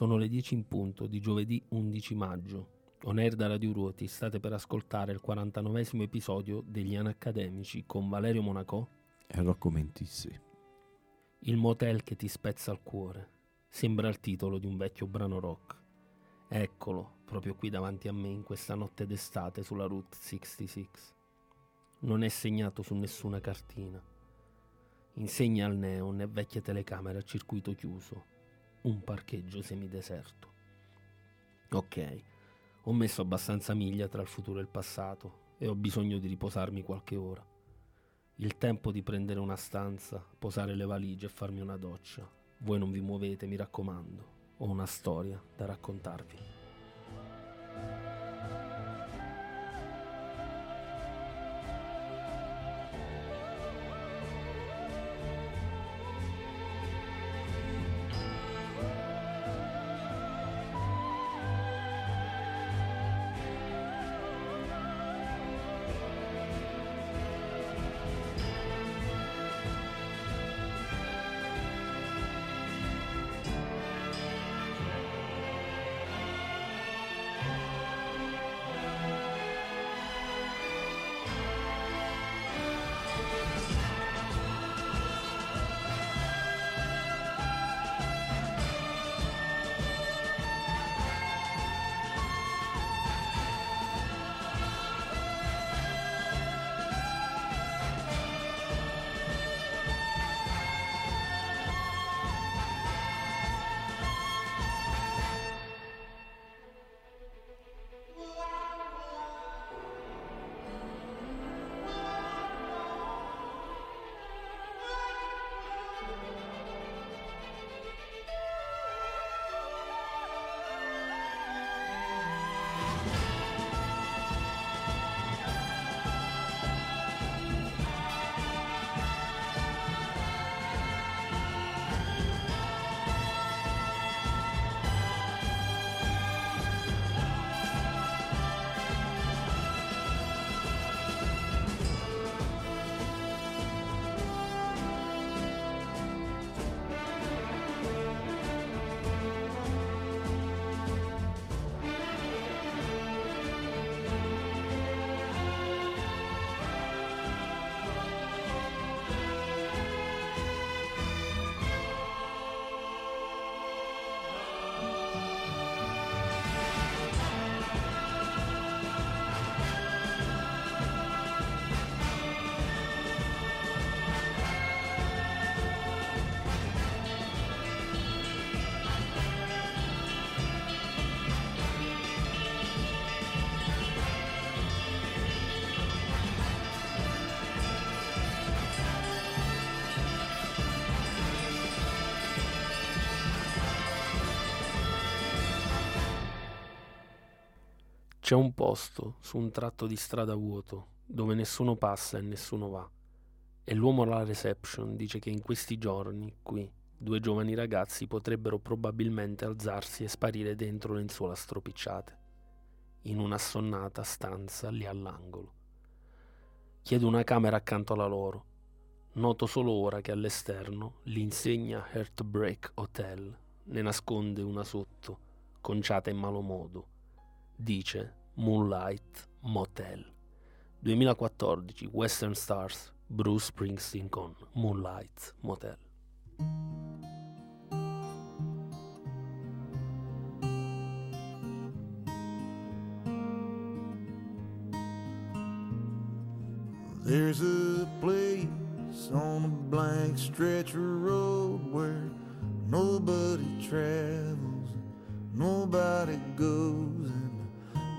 Sono le 10 in punto di giovedì 11 maggio. On air da Radio Ruoti state per ascoltare il 49 episodio degli Anacademici con Valerio Monacò e Rocco Mentissi. Il motel che ti spezza il cuore. Sembra il titolo di un vecchio brano rock. Eccolo, proprio qui davanti a me in questa notte d'estate sulla Route 66. Non è segnato su nessuna cartina. Insegna al neon e vecchie telecamere a circuito chiuso un parcheggio semideserto. Ok, ho messo abbastanza miglia tra il futuro e il passato e ho bisogno di riposarmi qualche ora. Il tempo di prendere una stanza, posare le valigie e farmi una doccia. Voi non vi muovete, mi raccomando. Ho una storia da raccontarvi. C'è un posto su un tratto di strada vuoto dove nessuno passa e nessuno va. E l'uomo alla reception dice che in questi giorni, qui, due giovani ragazzi potrebbero probabilmente alzarsi e sparire dentro lenzuola stropicciate, in un'assonnata stanza lì all'angolo. Chiedo una camera accanto alla loro. Noto solo ora che all'esterno l'insegna Heartbreak Hotel ne nasconde una sotto, conciata in malo modo. Dice Moonlight Motel. 2014 Western Stars Bruce Springsteen con Moonlight Motel. There's a place on a blank stretch of road where nobody travels, nobody goes.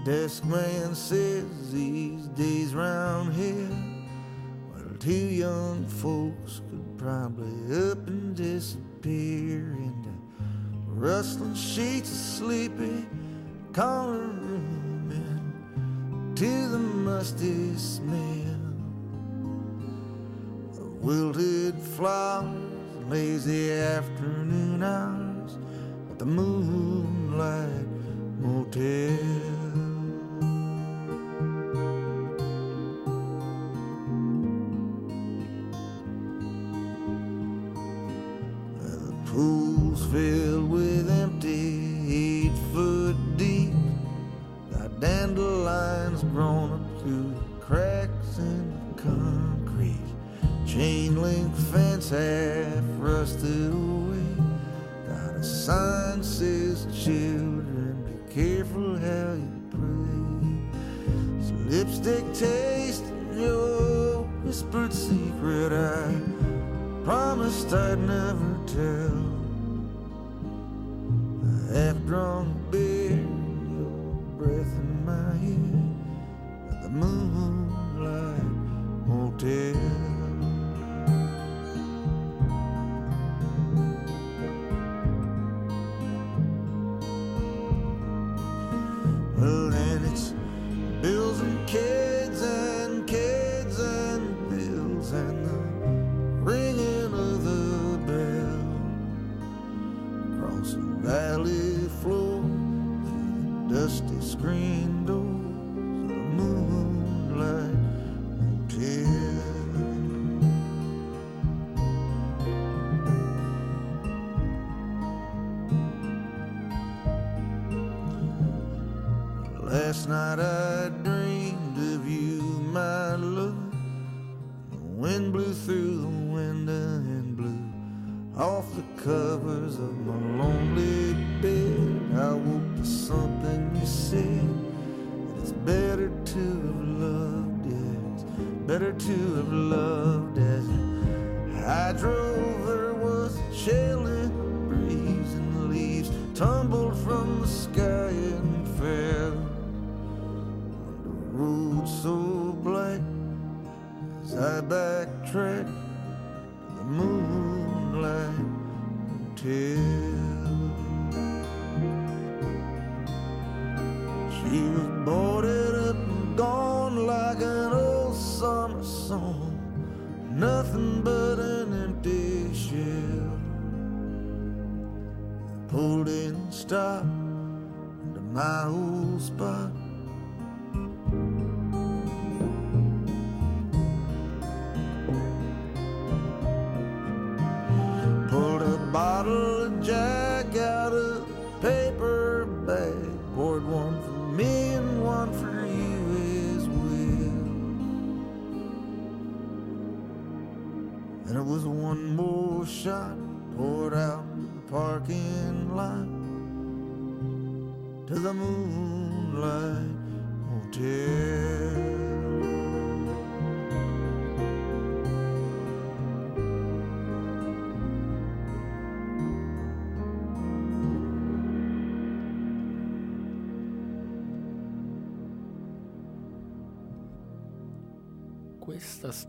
Desk man says these days round here, well, two young folks could probably up and disappear into rustling sheets of sleepy corner room and to the musty smell of wilted flowers, lazy afternoon hours at the moonlight motel. filled with empty, eight foot deep. Thy dandelions grown up to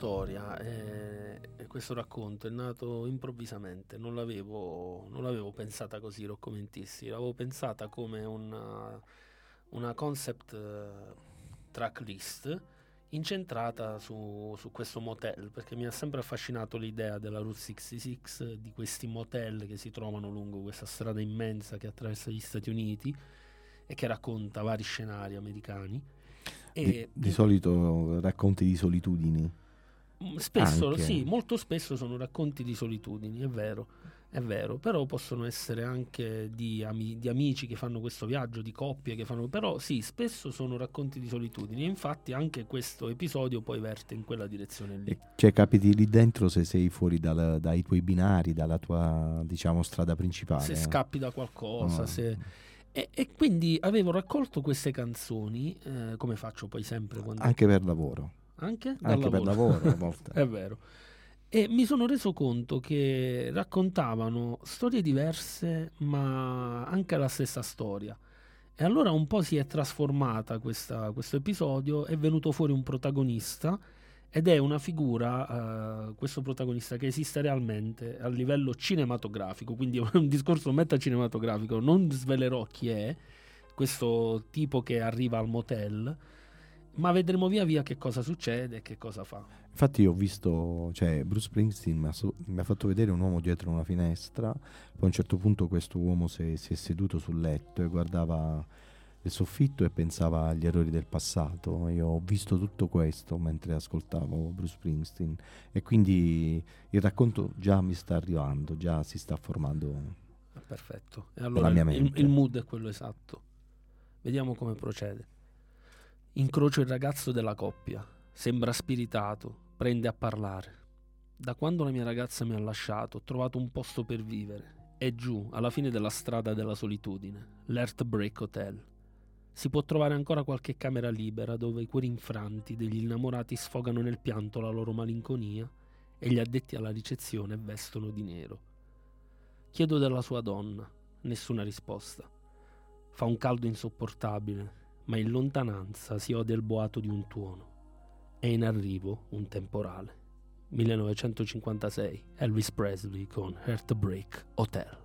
storia è- e questo racconto è nato improvvisamente, non l'avevo, non l'avevo pensata così, Roccomentissi, l'avevo pensata come una, una concept eh, tracklist incentrata su, su questo motel, perché mi ha sempre affascinato l'idea della Route 66, di questi motel che si trovano lungo questa strada immensa che attraversa gli Stati Uniti e che racconta vari scenari americani. Di, E di solito racconti di solitudini. Mm, Spesso, Anche. sì, molto spesso sono racconti di solitudini, è vero, è vero, però possono essere anche di, ami- di amici che fanno questo viaggio, di coppie che fanno, però sì, spesso sono racconti di solitudini e infatti anche questo episodio poi verte in quella direzione lì. E cioè capiti lì dentro se sei fuori dal- dai tuoi binari, dalla tua diciamo strada principale. Se eh. scappi da qualcosa, Oh. se... E, e quindi avevo raccolto queste canzoni, eh, come faccio poi sempre quando... Anche per lavoro. Anche? Dal Anche per lavoro a volte. È vero. E mi sono reso conto che raccontavano storie diverse, ma anche la stessa storia. E allora un po' si è trasformata questa- questo episodio, è venuto fuori un protagonista ed è una figura, eh, questo protagonista, che esiste realmente a livello cinematografico, quindi è un discorso metacinematografico, non svelerò chi è, questo tipo che arriva al motel, ma vedremo via via che cosa succede e che cosa fa. Infatti io ho visto, cioè Bruce Springsteen mi ha, so- mi ha fatto vedere un uomo dietro una finestra, poi a un certo punto questo uomo si, si è seduto sul letto e guardava il soffitto e pensava agli errori del passato. Io ho visto tutto questo mentre ascoltavo Bruce Springsteen e quindi il racconto già mi sta arrivando, già si sta formando. Perfetto. E allora il, il mood è quello esatto. Vediamo come procede. Incrocio il ragazzo della coppia. Sembra spiritato, prende a parlare. Da quando la mia ragazza mi ha lasciato ho trovato un posto per vivere È giù, alla fine della strada della solitudine, l'Earthbreak Hotel. Si può trovare ancora qualche camera libera dove i cuori infranti degli innamorati sfogano nel pianto la loro malinconia e gli addetti alla ricezione vestono di nero. Chiedo della sua donna, nessuna risposta. Fa un caldo insopportabile, ma in lontananza si ode il boato di un tuono. È in arrivo un temporale. 1956, Elvis Presley con Heartbreak Hotel.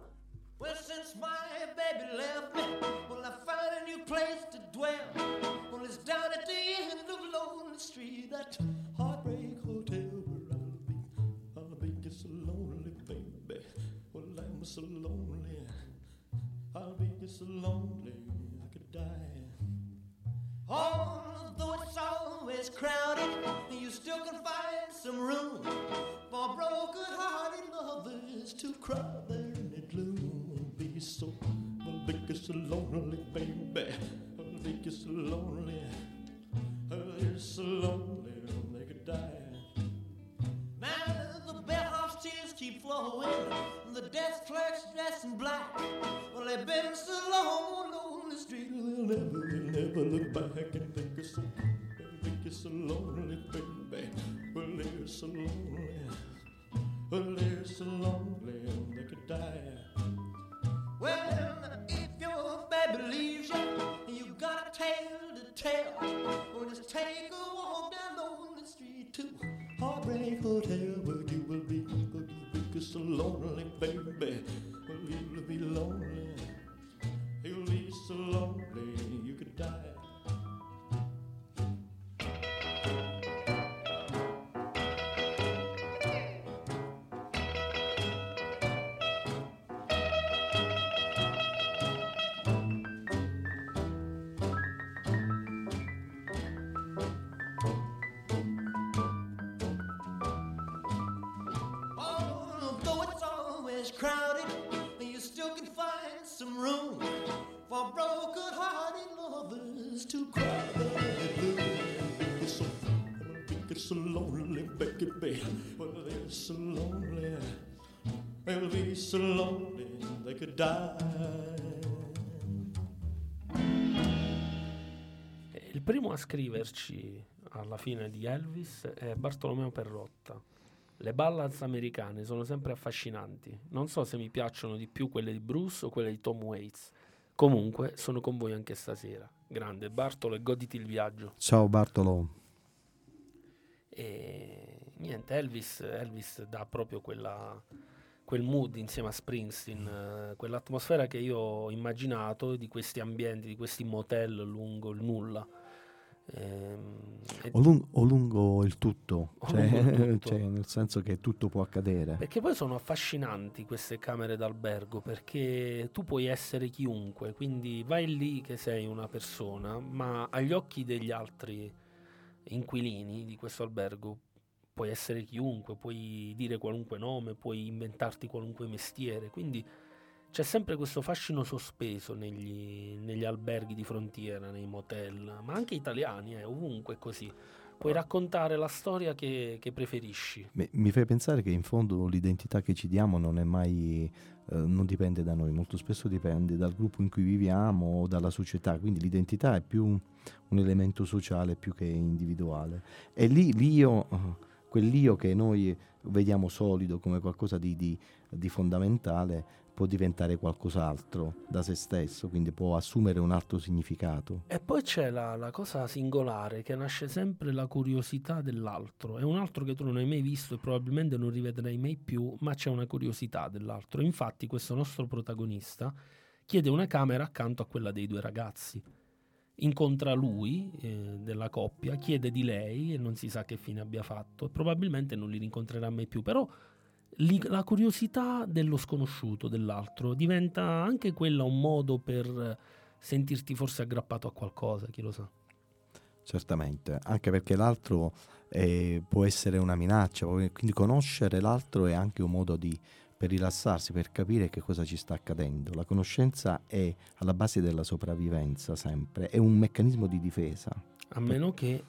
Well, since my baby left me, well, I found a new place to dwell. Well, it's down at the end of Lonely Street, that heartbreak hotel where I'll be. I'll be just so lonely, baby. Well, I'm so lonely. I'll be just so lonely, I could die. Although it's always crowded, you still can find some room for broken-hearted lovers to cry there in the gloom. Be so, well, be so lonely, baby. Well, be so lonely. Oh, you're so lonely, they could die. Now the bellhop's tears keep flowing, the desk clerk's dressed in black. Well, they've been so long on the street, they'll never, they'll never lonely, baby. Well, they're so lonely, well, they're so lonely, they could die. Well, if your baby leaves you, you got a tale to tell. Well, just take a walk down lonely street to Heartbreak Hotel, where you will be, where you will be so lonely, baby. Well, you'll be lonely, you'll be so lonely, crowded, you still can find some room for broken-hearted lovers to cry. It's so, it's so lonely, baby. Well, they're so lonely. They'll be so lonely they could die. Il primo a scriverci alla fine di Elvis è Bartolomeo Perrotta. Le ballads americane sono sempre affascinanti. Non so se mi piacciono di più quelle di Bruce o quelle di Tom Waits. Comunque, sono con voi anche stasera. Grande Bartolo e goditi il viaggio. Ciao Bartolo. E niente, Elvis, Elvis dà proprio quella, quel mood insieme a Springsteen, eh, quell'atmosfera che io ho immaginato di questi ambienti, di questi motel lungo il nulla. Ehm, e- O, lung- o lungo il tutto, cioè, lungo il tutto. cioè, nel senso che tutto può accadere. Perché poi sono affascinanti queste camere d'albergo, perché tu puoi essere chiunque, quindi vai lì che sei una persona, ma agli occhi degli altri inquilini di questo albergo puoi essere chiunque, puoi dire qualunque nome, puoi inventarti qualunque mestiere, quindi c'è sempre questo fascino sospeso negli, negli alberghi di frontiera, nei motel, ma anche italiani, eh, ovunque è così. Puoi raccontare la storia che- che preferisci. Mi, mi fai pensare che in fondo l'identità che ci diamo non è mai, eh, non dipende da noi, molto spesso dipende dal gruppo in cui viviamo o dalla società, quindi l'identità è più un, un elemento sociale più che individuale. E lì l'io, quell'io che noi vediamo solido come qualcosa di, di- di fondamentale può diventare qualcos'altro da se stesso, quindi può assumere un altro significato. E poi c'è la, la cosa singolare che nasce sempre la curiosità dell'altro. È un altro che tu non hai mai visto e probabilmente non rivedrai mai più, ma c'è una curiosità dell'altro. Infatti questo nostro protagonista chiede una camera accanto a quella dei due ragazzi. Incontra lui, eh, della coppia, chiede di lei e non si sa che fine abbia fatto e probabilmente non li rincontrerà mai più, però la curiosità dello sconosciuto, dell'altro, diventa anche quella un modo per sentirti forse aggrappato a qualcosa, chi lo sa. Certamente, anche perché l'altro eh, può essere una minaccia, quindi conoscere l'altro è anche un modo di, per rilassarsi, per capire che cosa ci sta accadendo. La conoscenza è alla base della sopravvivenza sempre, è un meccanismo di difesa, A meno che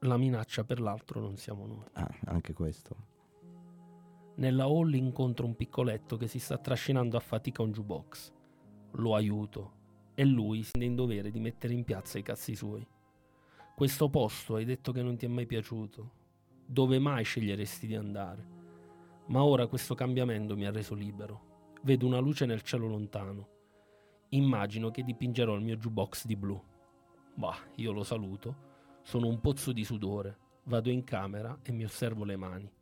la minaccia per l'altro non siamo noi. Ah, anche questo. Nella hall incontro un piccoletto che si sta trascinando a fatica un jukebox. Lo aiuto e lui si sente in dovere di mettere in piazza i cazzi suoi. Questo posto hai detto che non ti è mai piaciuto. Dove mai sceglieresti di andare? Ma ora questo cambiamento mi ha reso libero. Vedo una luce nel cielo lontano. Immagino che dipingerò il mio jukebox di blu. Bah, io lo saluto. Sono un pozzo di sudore. Vado in camera e mi osservo le mani.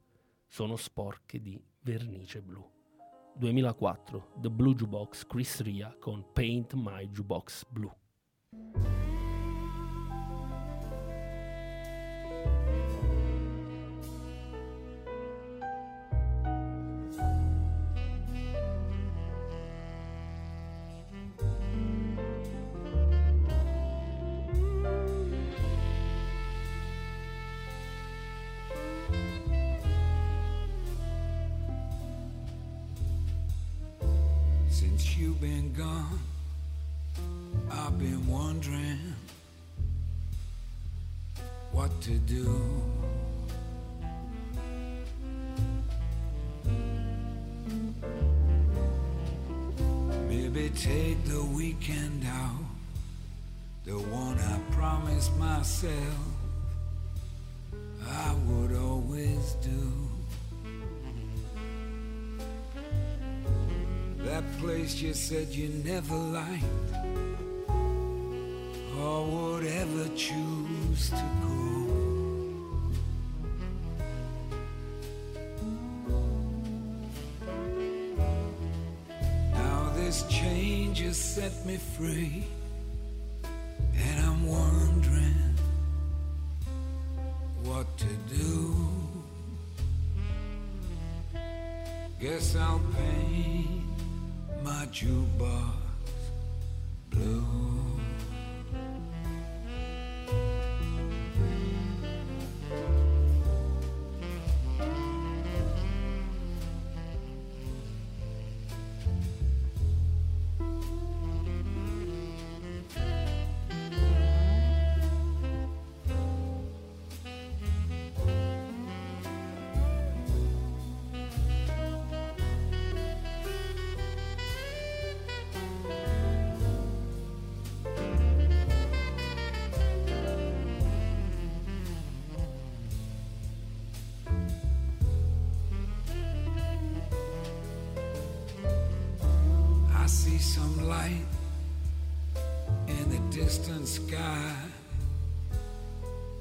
Sono sporche di vernice blu. 2004 The Blue Jukebox Chris Ria con Paint My Jukebox Blue. Myself I would always do. That place you said you never liked or would ever choose to go. Now this change has set me free, Guess I'll paint my jukebox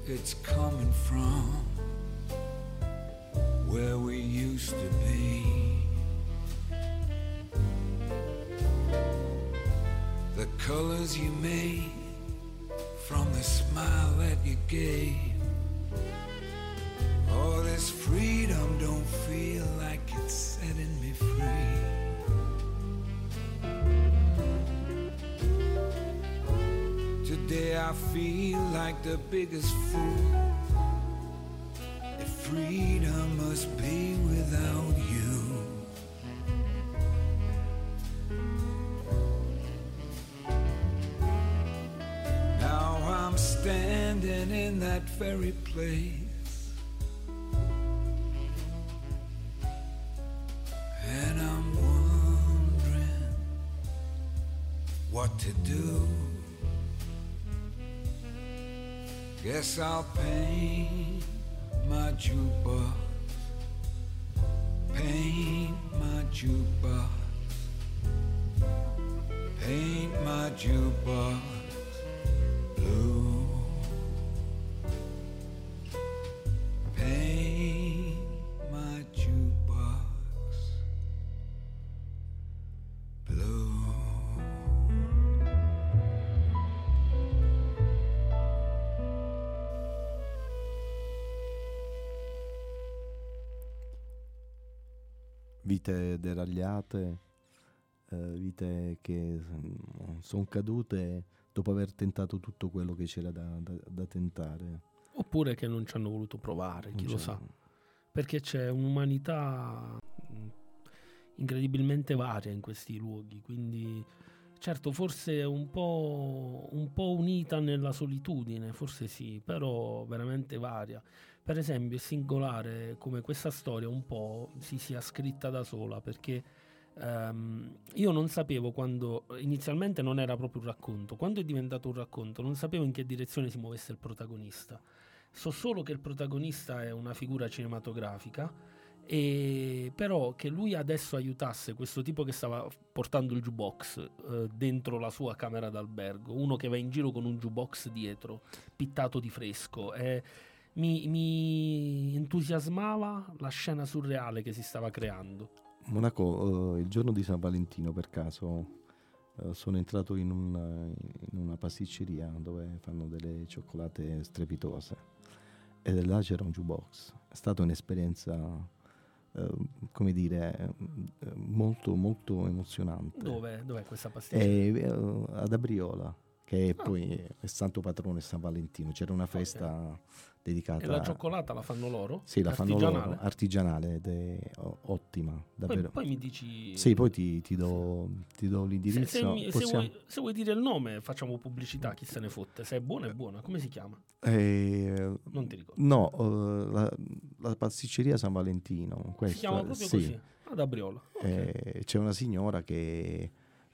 It's coming from where we used to be. The colors you made from the smile that you gave. Like the biggest fool. If freedom must be without you. Now I'm standing in that very place. And I'm wondering what to do. Guess I'll paint Vite deragliate, eh, vite che sono cadute dopo aver tentato tutto quello che c'era da, da- da tentare. Oppure che non ci hanno voluto provare, chi lo sa. Perché c'è un'umanità mh, incredibilmente varia in questi luoghi, quindi certo forse un po', un po' unita nella solitudine, forse sì, però veramente varia. per esempio, è singolare come questa storia un po' si sia scritta da sola perché ehm, io non sapevo quando inizialmente non era proprio un racconto, quando è diventato un racconto non sapevo in che direzione si muovesse il protagonista. So solo che il protagonista è una figura cinematografica e però che lui adesso aiutasse questo tipo che stava portando il jukebox eh, dentro la sua camera d'albergo, uno che va in giro con un jukebox dietro, pittato di fresco. Eh, mi, mi entusiasmava la scena surreale che si stava creando. Monaco, eh, il giorno di San Valentino per caso eh, sono entrato in, un- in una pasticceria dove fanno delle cioccolate strepitose e là c'era un jukebox. È stata un'esperienza, come dire, eh, molto molto emozionante. Dove, dov'è questa pasticcia? E, eh, ad Abriola, che è Ah. poi è santo patrone San Valentino. C'era una festa dedicata E la cioccolata la fanno loro? Sì, la fanno Artigianale? loro, artigianale ed è ottima, Poi, davvero. poi mi dici... Sì, poi ti, ti do, ti do Se, l'indirizzo. se mi- se possiamo- vuoi, se vuoi dire il nome facciamo pubblicità, chi se ne fotte. Se è buona è buona. Come si chiama? Eh, Non ti ricordo. no, eh, la, la pasticceria San Valentino. Si Questa, chiama proprio sì. così. Ad Abriola. Ok. Eh, c'è una signora che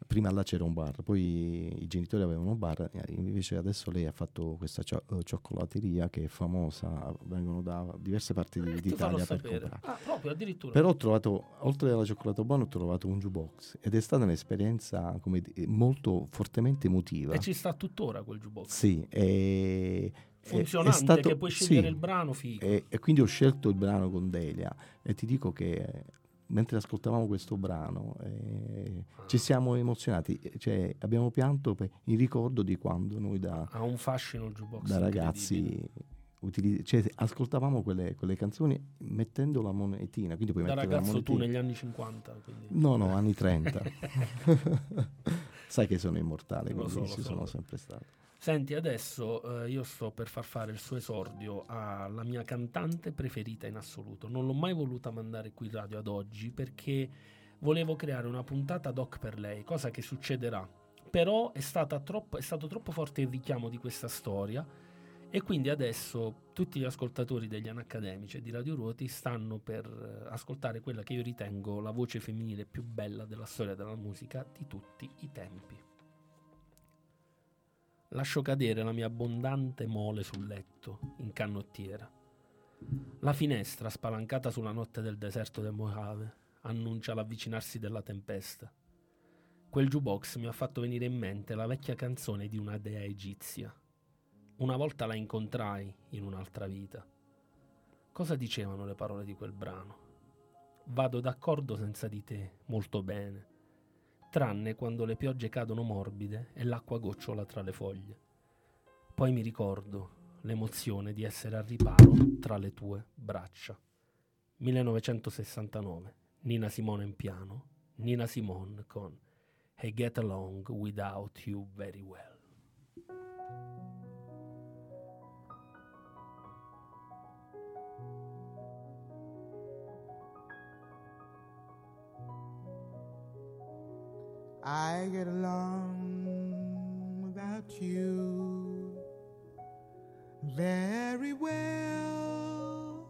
prima là c'era un bar, poi i genitori avevano un bar, eh, invece adesso lei ha fatto questa cio- eh, cioccolateria che è famosa, vengono da diverse parti Eh, d'Italia per comprare. Ah, proprio addirittura. Però ho trovato, oltre alla cioccolata buona, ho trovato un jukebox ed è stata un'esperienza come molto fortemente emotiva. E ci sta tuttora quel jukebox. Sì, e, Funzionante, è stato- che puoi scegliere sì, il brano, figo. e, e quindi ho scelto il brano con Delia e ti dico che mentre ascoltavamo questo brano eh, ci siamo emozionati, cioè abbiamo pianto per- in ricordo di quando noi da, Ha un fascino il jukebox. da ragazzi utili- cioè, ascoltavamo quelle, quelle canzoni mettendo la monetina, quindi puoi Da ragazzo tu negli anni 50. Quindi. No, no, anni 30. Sai che sono immortale, quindi so, ci so, sono sempre stato. Senti, adesso eh, io sto per far fare il suo esordio alla mia cantante preferita in assoluto. Non l'ho mai voluta mandare qui in radio ad oggi perché volevo creare una puntata ad hoc per lei, cosa che succederà. Però è, troppo, è stato troppo forte il richiamo di questa storia e quindi adesso tutti gli ascoltatori degli Anacademici e di Radio Ruoti stanno per eh, ascoltare quella che io ritengo la voce femminile più bella della storia della musica di tutti i tempi. Lascio cadere la mia abbondante mole sul letto, in canottiera. La finestra, spalancata sulla notte del deserto del Mojave, annuncia l'avvicinarsi della tempesta. Quel jukebox mi ha fatto venire in mente la vecchia canzone di una dea egizia. Una volta la incontrai in un'altra vita. Cosa dicevano le parole di quel brano? Vado d'accordo senza di te, molto bene, tranne quando le piogge cadono morbide e l'acqua gocciola tra le foglie. Poi mi ricordo l'emozione di essere al riparo tra le tue braccia. 1969, Nina Simone in piano, Nina Simone con I Get Along Without You Very Well. I get along without you very well.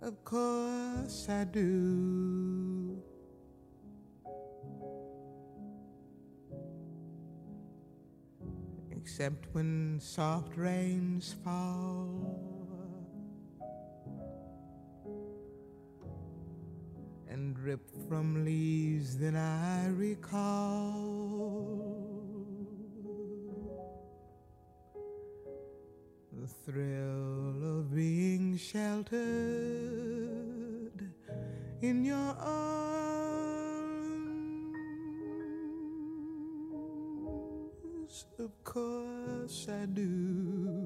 Of course I do. Except when soft rains fall. And drip from leaves that I recall. The thrill of being sheltered in your arms. Of course I do.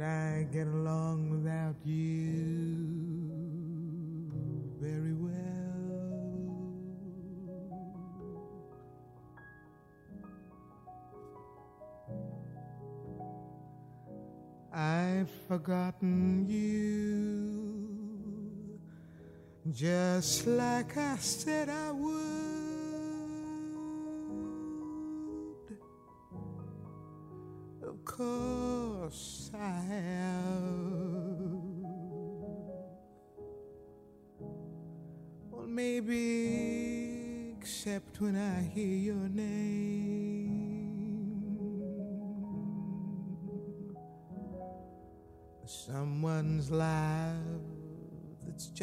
I get along without you very well. I've forgotten you just like I said I would.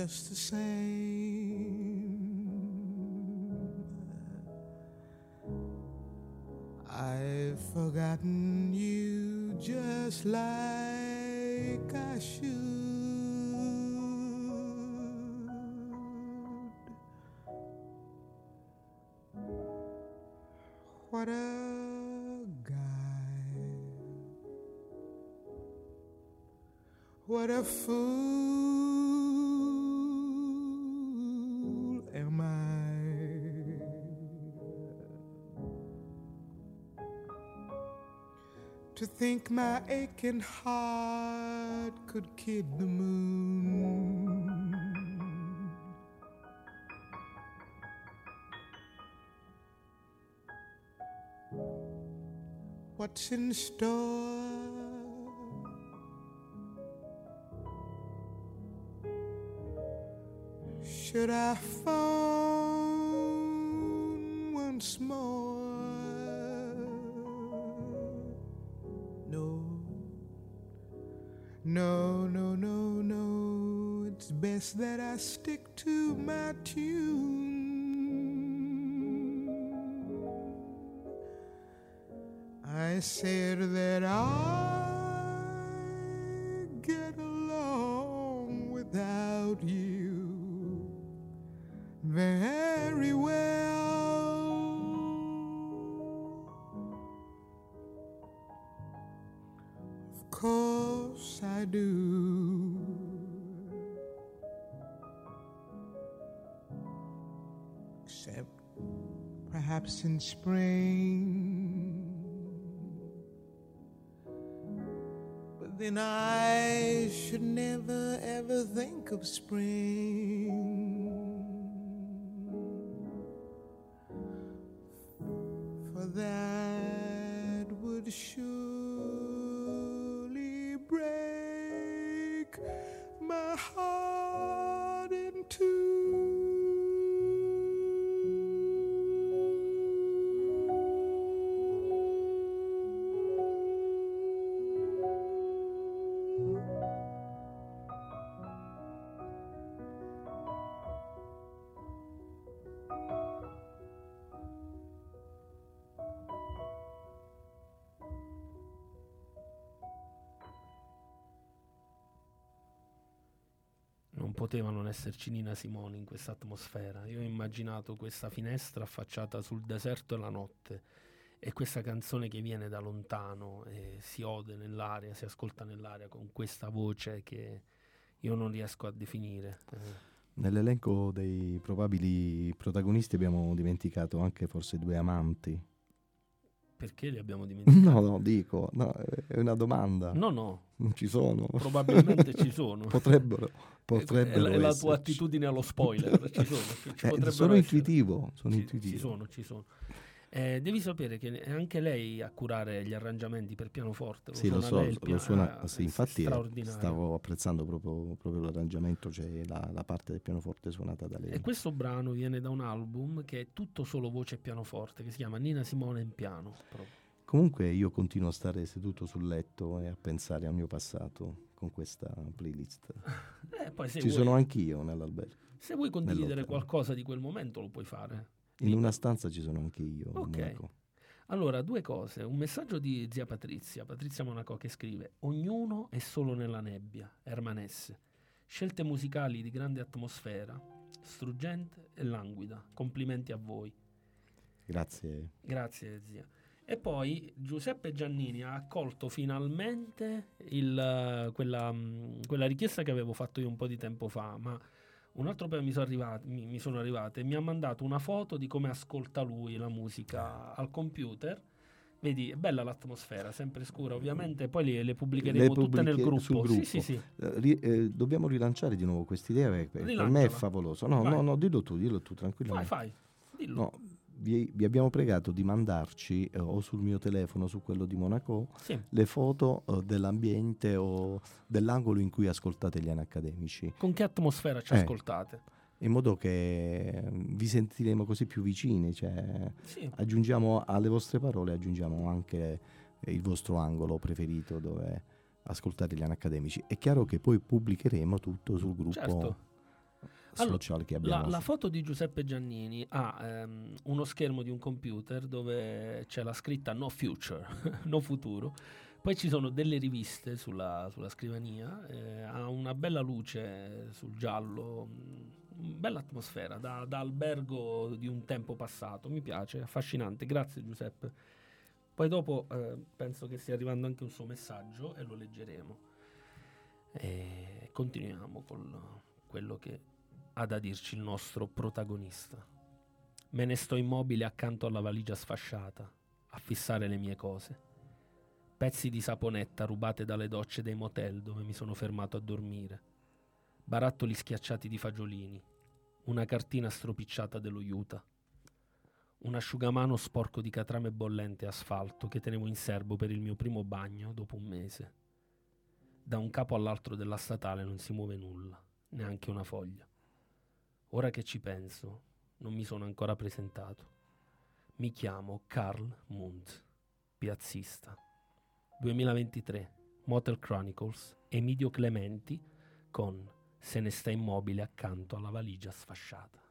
Just the same. I've forgotten you just like I should. What a guy. What a fool think my aching heart could kid the moon. What's in store? I stick to my tune. I said that I perhaps in spring. But then I should never ever think of spring. Esserci Nina Simone in questa atmosfera. Io ho immaginato questa finestra affacciata sul deserto e la notte e questa canzone che viene da lontano e si ode nell'aria, si ascolta nell'aria con questa voce che io non riesco a definire. Eh, Nell'elenco dei probabili protagonisti abbiamo dimenticato anche forse due amanti. Perché li abbiamo dimenticati? No, no, dico, no, è una domanda. No, no, Non ci sono. probabilmente ci sono. Potrebbero, È- potrebbero è la esserci. tua attitudine allo spoiler, ci sono, ci, ci Eh, sono essere. intuitivo, sono Ci- intuitivo. Ci sono, ci sono. Eh, devi sapere che è anche lei a curare gli arrangiamenti per pianoforte. Sì, lo suona so, lei lo suona, sì, infatti stavo apprezzando proprio, proprio l'arrangiamento, cioè la, la parte del pianoforte suonata da lei. E questo brano viene da un album che è tutto solo voce e pianoforte, che si chiama Nina Simone in piano. proprio. Comunque io continuo a stare seduto sul letto e a pensare al mio passato con questa playlist. Eh, Ci vuoi, sono anch'io nell'albergo. se vuoi condividere nell'hotel. qualcosa di quel momento lo puoi fare. In una stanza ci sono anche io. Ok. Allora, due cose. Un messaggio di zia Patrizia, Patrizia Monaco, che scrive: Ognuno è solo nella nebbia, Hermanesse. Scelte musicali di grande atmosfera, struggente e languida. Complimenti a voi. Grazie. Grazie, zia. E poi Giuseppe Giannini ha accolto finalmente il, quella, mh, quella richiesta che avevo fatto io un po' di tempo fa, ma un altro paio mi sono, arrivate, mi, mi sono arrivate e mi ha mandato una foto di come ascolta lui la musica al computer. Vedi, è bella l'atmosfera, sempre scura ovviamente, poi le, le pubblicheremo Le tutte nel gruppo. gruppo. Sì, sì, sì. Eh, eh, dobbiamo rilanciare di nuovo quest'idea perché per me è favoloso. No, Vai. no, no, dillo tu, dillo tu Fai, tranquillamente. fai, dillo. No, vi, vi abbiamo pregato di mandarci eh, o sul mio telefono, su quello di Monaco, Sì. le foto eh, dell'ambiente o dell'angolo in cui ascoltate gli accademici, Con che atmosfera ci Eh. ascoltate? in modo che eh, vi sentiremo così più vicini. Cioè, Sì. aggiungiamo alle vostre parole, aggiungiamo anche eh, il vostro angolo preferito dove ascoltate gli accademici. È chiaro che poi pubblicheremo tutto sul gruppo Certo. Allora, social che La, abbiamo. la foto di Giuseppe Giannini ha ehm, uno schermo di un computer dove c'è la scritta no future, no futuro. Poi ci sono delle riviste sulla, sulla scrivania, eh, ha una bella luce sul giallo, mm, bella atmosfera, da, da albergo di un tempo passato, mi piace, affascinante, grazie Giuseppe. Poi dopo eh, penso che stia arrivando anche un suo messaggio e lo leggeremo. E continuiamo con quello che ha da dirci il nostro protagonista. Me ne sto immobile accanto alla valigia sfasciata, a fissare le mie cose. Pezzi di saponetta rubate dalle docce dei motel dove mi sono fermato a dormire. Barattoli schiacciati di fagiolini. Una cartina stropicciata dello Utah. Un asciugamano sporco di catrame bollente e asfalto che tenevo in serbo per il mio primo bagno dopo un mese. Da un capo all'altro della statale non si muove nulla, neanche una foglia. Ora che ci penso, non mi sono ancora presentato. Mi chiamo Carl Mund, piazzista. 2023, Motel Chronicles, Emidio Clementi con Se ne sta immobile accanto alla valigia sfasciata.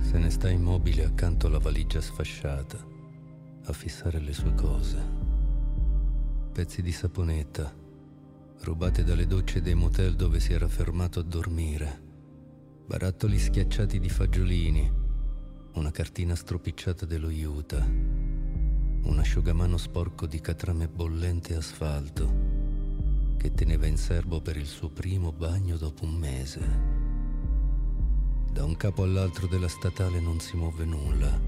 Se ne sta immobile accanto alla valigia sfasciata, a fissare le sue cose. Pezzi di saponetta, rubate dalle docce dei motel dove si era fermato a dormire. Barattoli schiacciati di fagiolini, una cartina stropicciata dello Utah, un asciugamano sporco di catrame bollente e asfalto che teneva in serbo per il suo primo bagno dopo un mese. Da un capo all'altro della statale non si muove nulla,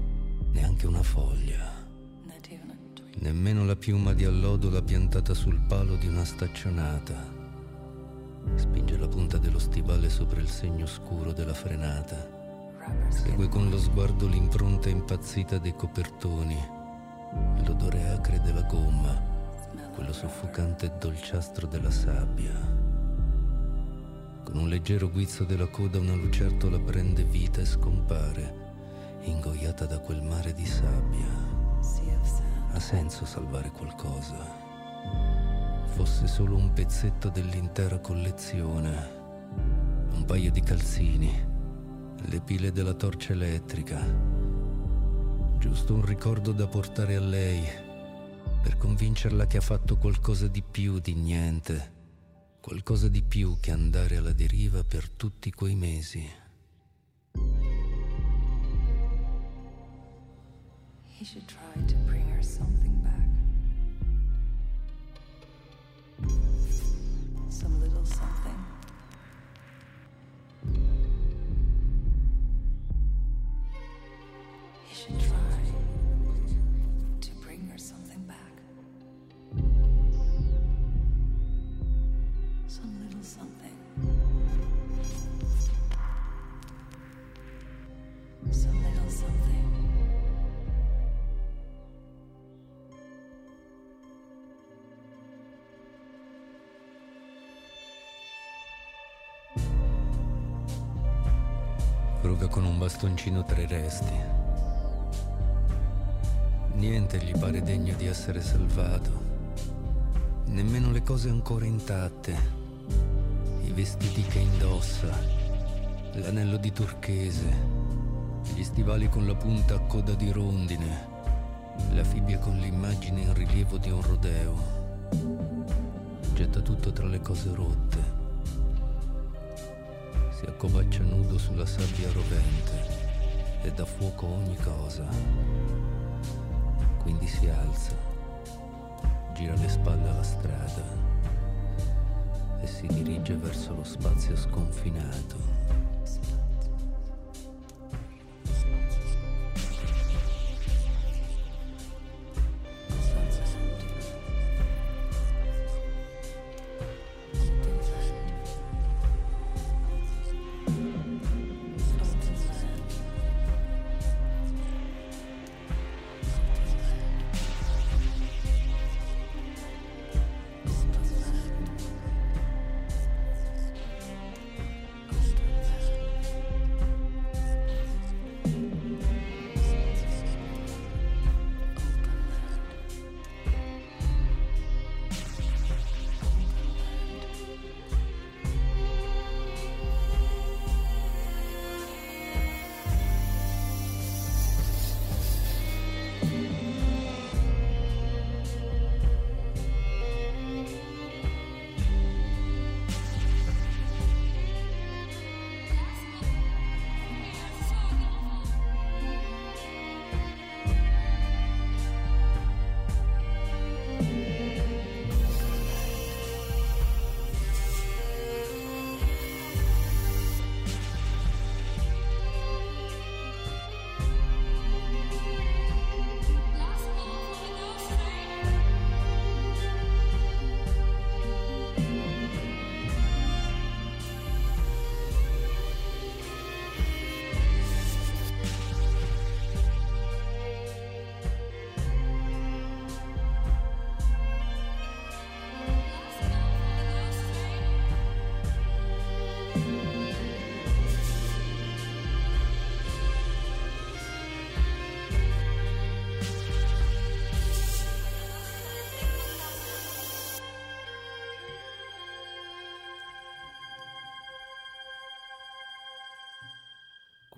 neanche una foglia. Nemmeno la piuma di allodola piantata sul palo di una staccionata. Spinge la punta dello stivale sopra il segno scuro della frenata. Segue con lo sguardo l'impronta impazzita dei copertoni, e l'odore acre della gomma, quello soffocante dolciastro della sabbia. Con un leggero guizzo della coda una lucertola prende vita e scompare, ingoiata da quel mare di sabbia. Ha senso salvare qualcosa. Fosse solo un pezzetto dell'intera collezione. Un paio di calzini, le pile della torcia elettrica. Giusto un ricordo da portare a lei, per convincerla che ha fatto qualcosa di più di niente. Qualcosa di più che andare alla deriva per tutti quei mesi. He should try to un bastoncino tra i resti. Niente gli pare degno di essere salvato. Nemmeno le cose ancora intatte. I vestiti che indossa. L'anello di turchese. Gli stivali con la punta a coda di rondine, la fibbia con l'immagine in rilievo di un rodeo. Getta tutto tra le cose rotte. Si accovaccia nudo sulla sabbia rovente e dà fuoco ogni cosa. Quindi si alza, gira le spalle alla strada e si dirige verso lo spazio sconfinato.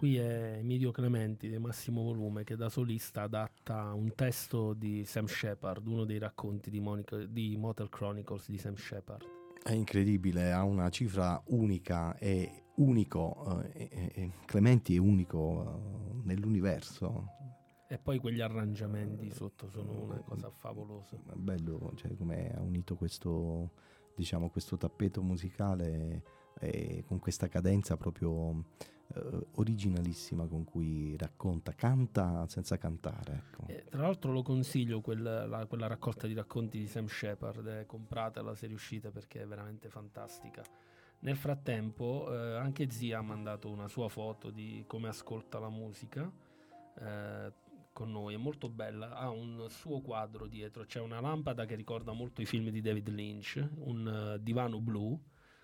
Qui è Emilio Clementi di Massimo Volume che da solista adatta un testo di Sam Shepard, uno dei racconti di, Monica, di Motel Chronicles di Sam Shepard. È incredibile, ha una cifra unica e unico, eh, e- e- Clementi è unico eh, nell'universo. E poi quegli arrangiamenti sotto sono una cosa favolosa. È bello cioè, come ha unito questo, diciamo, questo tappeto musicale eh, con questa cadenza proprio eh, originalissima con cui racconta, canta senza cantare. Ecco. E tra l'altro lo consiglio quel- la- quella raccolta di racconti di Sam Shepard, eh, compratela se riuscite perché è veramente fantastica. Nel frattempo eh, anche Zia ha mandato una sua foto di come ascolta la musica eh, con noi, è molto bella, ha un suo quadro dietro, c'è una lampada che ricorda molto i film di David Lynch, un eh, divano blu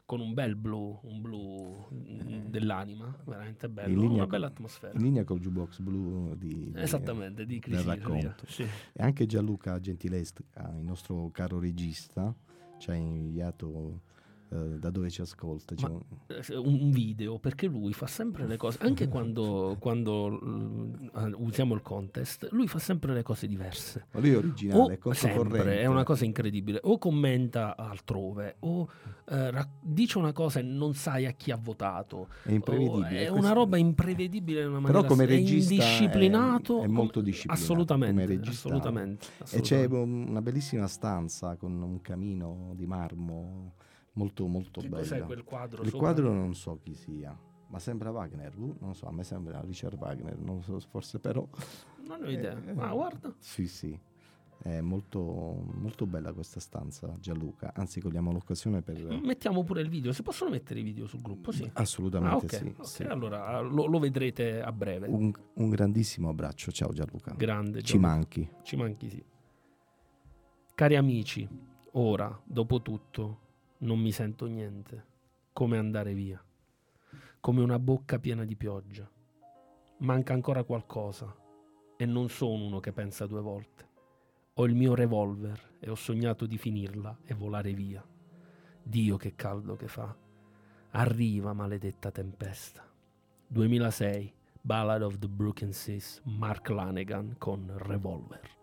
con un bel blu, un blu mm, dell'anima, veramente bello, In linea una con- bella atmosfera. In linea col jukebox blu di, Esattamente, di del Chris Rea, racconto. sì. E anche Gianluca Gentilesca, il nostro caro regista, ci ha inviato eh, da dove ci ascolta. Ma- un- video perché lui fa sempre le cose anche quando, quando mm, usiamo il contest lui fa sempre le cose diverse Ma lui è originale, o è sempre è una cosa incredibile o commenta altrove o eh, ra- dice una cosa e non sai a chi ha votato È imprevedibile. è una roba imprevedibile in una Però come è regista è- indisciplinato è com- molto disciplinato, assolutamente come regista. assolutamente, E c'è assolutamente. una bellissima stanza con un camino di marmo molto molto Che bello. cos'è quel quadro Il sopra? quadro non so chi sia, ma sembra Wagner. uh, non so, a me sembra Richard Wagner, non so, forse però. non ho idea Eh, ma guarda Sì, sì. È molto, molto bella questa stanza, Gianluca. Anzi, cogliamo l'occasione per. mettiamo pure il video si possono mettere i video sul gruppo sì Assolutamente Ah, ok, sì. ok, sì. allora lo, lo vedrete a breve. Un, un grandissimo abbraccio, ciao Gianluca. Grande. Ci Gianluca. manchi. Ci manchi sì. Cari amici, ora, dopo tutto, non mi sento niente. Come andare via. Come una bocca piena di pioggia. Manca ancora qualcosa. E non sono uno che pensa due volte. Ho il mio revolver e ho sognato di finirla e volare via. Dio che caldo che fa. Arriva, maledetta tempesta. 2006, Ballad of the Broken Seas, Mark Lanegan con Revolver.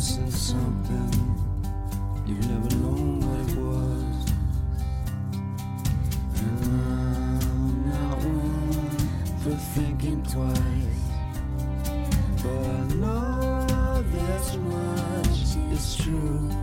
Missing something. You've never known what it was. And I'm not one for thinking twice. But I know this much is true.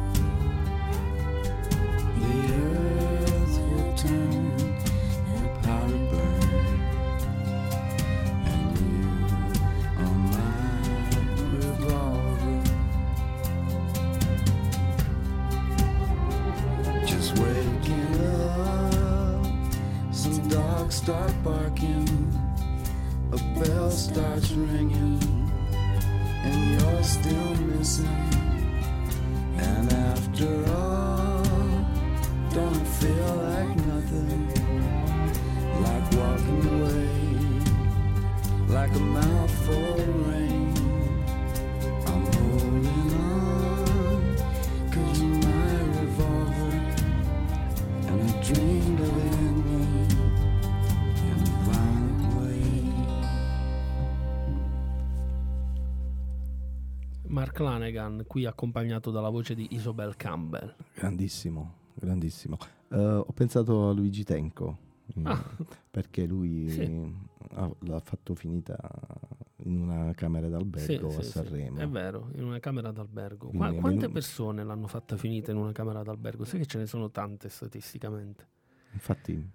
Qui accompagnato dalla voce di Isobel Campbell. Grandissimo, grandissimo. Eh, ho pensato a Luigi Tenco, mm, Ah. perché lui Sì. ha- l'ha fatto finita in una camera d'albergo Sì, a sì, Sanremo. È vero, in una camera d'albergo. Quindi è quante persone l'hanno fatta finita in una camera d'albergo? Sai che ce ne sono tante statisticamente. Infatti,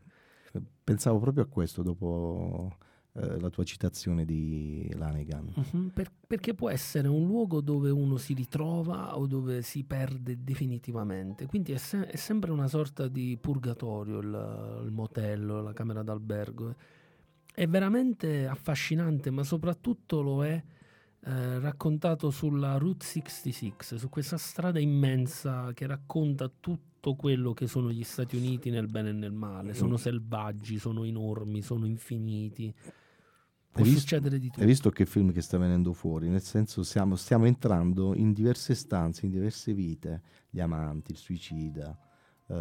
eh, pensavo proprio a questo dopo eh, la tua citazione di Lanegan. Mhm, per- perché può essere un luogo dove uno si ritrova o dove si perde definitivamente. Quindi è, se- è sempre una sorta di purgatorio il, il motello, la camera d'albergo. È veramente affascinante, ma soprattutto lo è eh, raccontato sulla Route 66, su questa strada immensa che racconta tutto quello che sono gli Stati Uniti nel bene e nel male. Sono selvaggi, sono enormi, sono infiniti. Può Hai visto- succedere di tutto. Hai visto che film che sta venendo fuori? Nel senso, siamo, stiamo entrando in diverse stanze, in diverse vite. Gli amanti, il suicida, eh,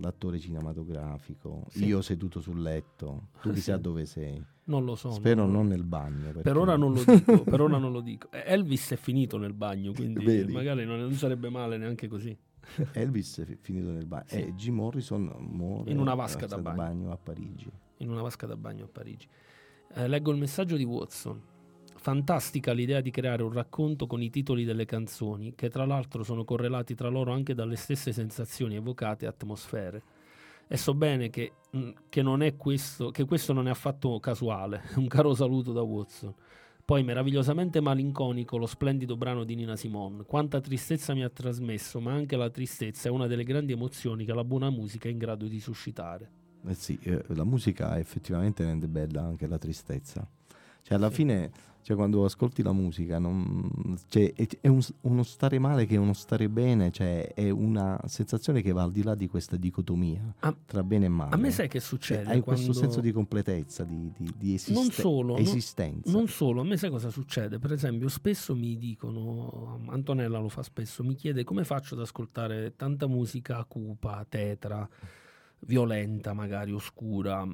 l'attore cinematografico, Sì. io seduto sul letto. Tu chissà Sì. dove sei. Non lo so. Spero non- non nel bagno. Per perché- ora non lo dico, per ora non lo dico. Eh, Elvis è finito nel bagno, quindi magari non, non sarebbe male neanche così. Elvis è fi- finito nel bagno. Sì. E Jim Morrison muore In una vasca eh, da al bagno. a Parigi. in una vasca da bagno a Parigi. Eh, leggo il messaggio di Watson. Fantastica l'idea di creare un racconto con i titoli delle canzoni, che tra l'altro sono correlati tra loro anche dalle stesse sensazioni evocate e atmosfere. E so bene che, mh, che questo, che questo non è affatto casuale. Un caro saluto da Watson. Poi meravigliosamente malinconico lo splendido brano di Nina Simone. Quanta tristezza mi ha trasmesso, ma anche la tristezza è una delle grandi emozioni che la buona musica è in grado di suscitare. Eh sì, eh, la musica effettivamente rende bella anche la tristezza. Cioè, alla fine, cioè, quando ascolti la musica, non- cioè, è, è un- uno stare male che è uno stare bene, cioè, è una sensazione che va al di là di questa dicotomia A- tra bene e male. A me sai che succede? hai questo senso di completezza, di, di, di esiste- Non solo, non- esistenza. Non solo, a me sai cosa succede? Per esempio, spesso mi dicono, Antonella lo fa spesso, mi chiede come faccio ad ascoltare tanta musica cupa, tetra, violenta, magari oscura.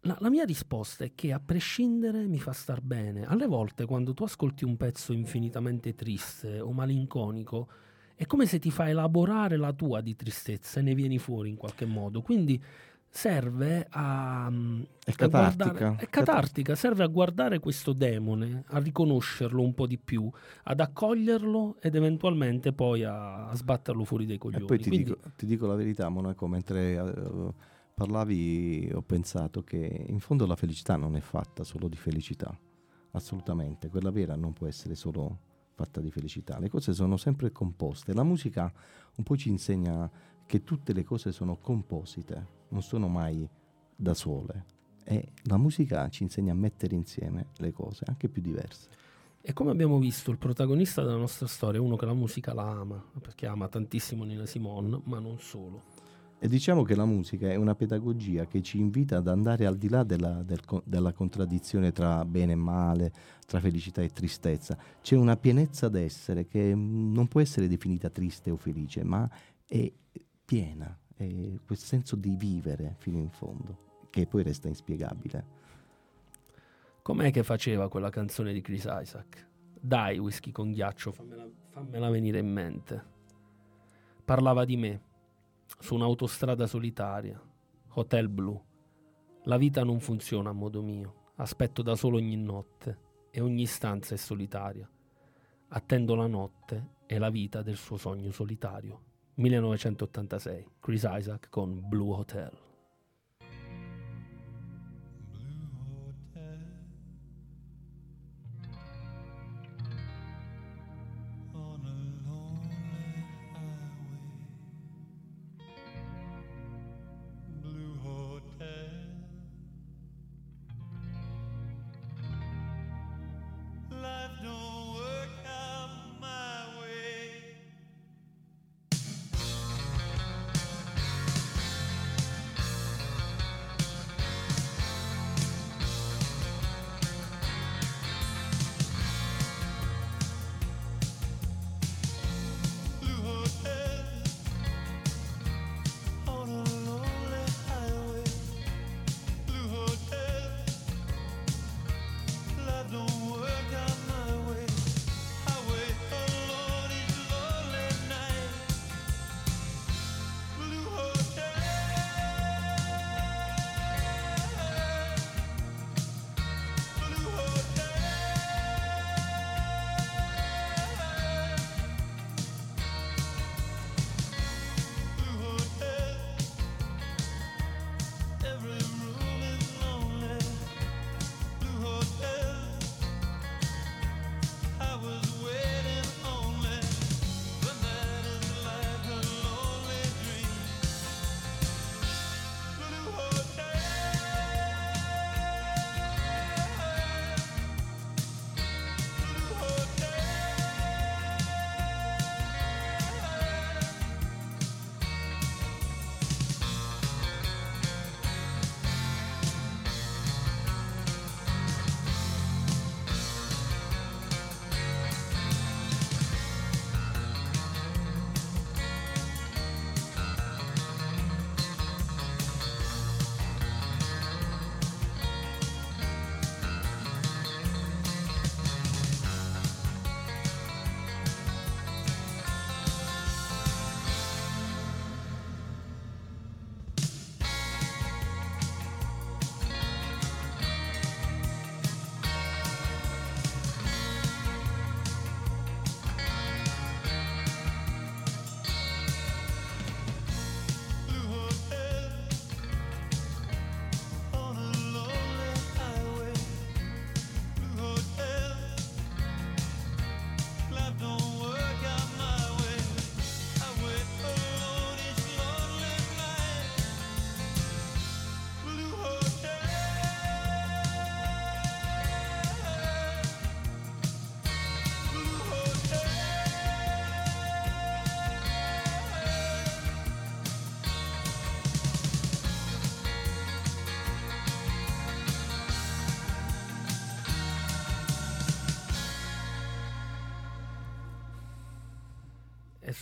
La, la mia risposta è che a prescindere mi fa star bene. Alle volte quando tu ascolti un pezzo infinitamente triste o malinconico, è come se ti fa elaborare la tua di tristezza e ne vieni fuori in qualche modo. Quindi serve a... È a guardare- catartica. è catartica, serve a guardare questo demone, a riconoscerlo un po' di più, ad accoglierlo ed eventualmente poi a, a sbatterlo fuori dai E coglioni. poi ti, Quindi- dico, ti dico la verità, Monaco, mentre eh, parlavi ho pensato che in fondo la felicità non è fatta solo di felicità, assolutamente, quella vera non può essere solo fatta di felicità, le cose sono sempre composte, la musica un po' ci insegna che tutte le cose sono composite, non sono mai da sole e la musica ci insegna a mettere insieme le cose, anche più diverse. E come abbiamo visto, il protagonista della nostra storia è uno che la musica la ama, perché ama tantissimo Nina Simone, ma non solo. E diciamo che la musica è una pedagogia che ci invita ad andare al di là della, del della contraddizione tra bene e male, tra felicità e tristezza. C'è una pienezza d'essere che non può essere definita triste o felice, ma è piena, è quel senso di vivere fino in fondo, che poi resta inspiegabile. Com'è che faceva quella canzone di Chris Isaac? Dai, whisky con ghiaccio, fammela, fammela venire in mente. Parlava di me, su un'autostrada solitaria, hotel blu. La vita non funziona a modo mio, aspetto da solo ogni notte e ogni stanza è solitaria. Attendo la notte e la vita del suo sogno solitario. 1986, Chris Isaac con Blue Hotel.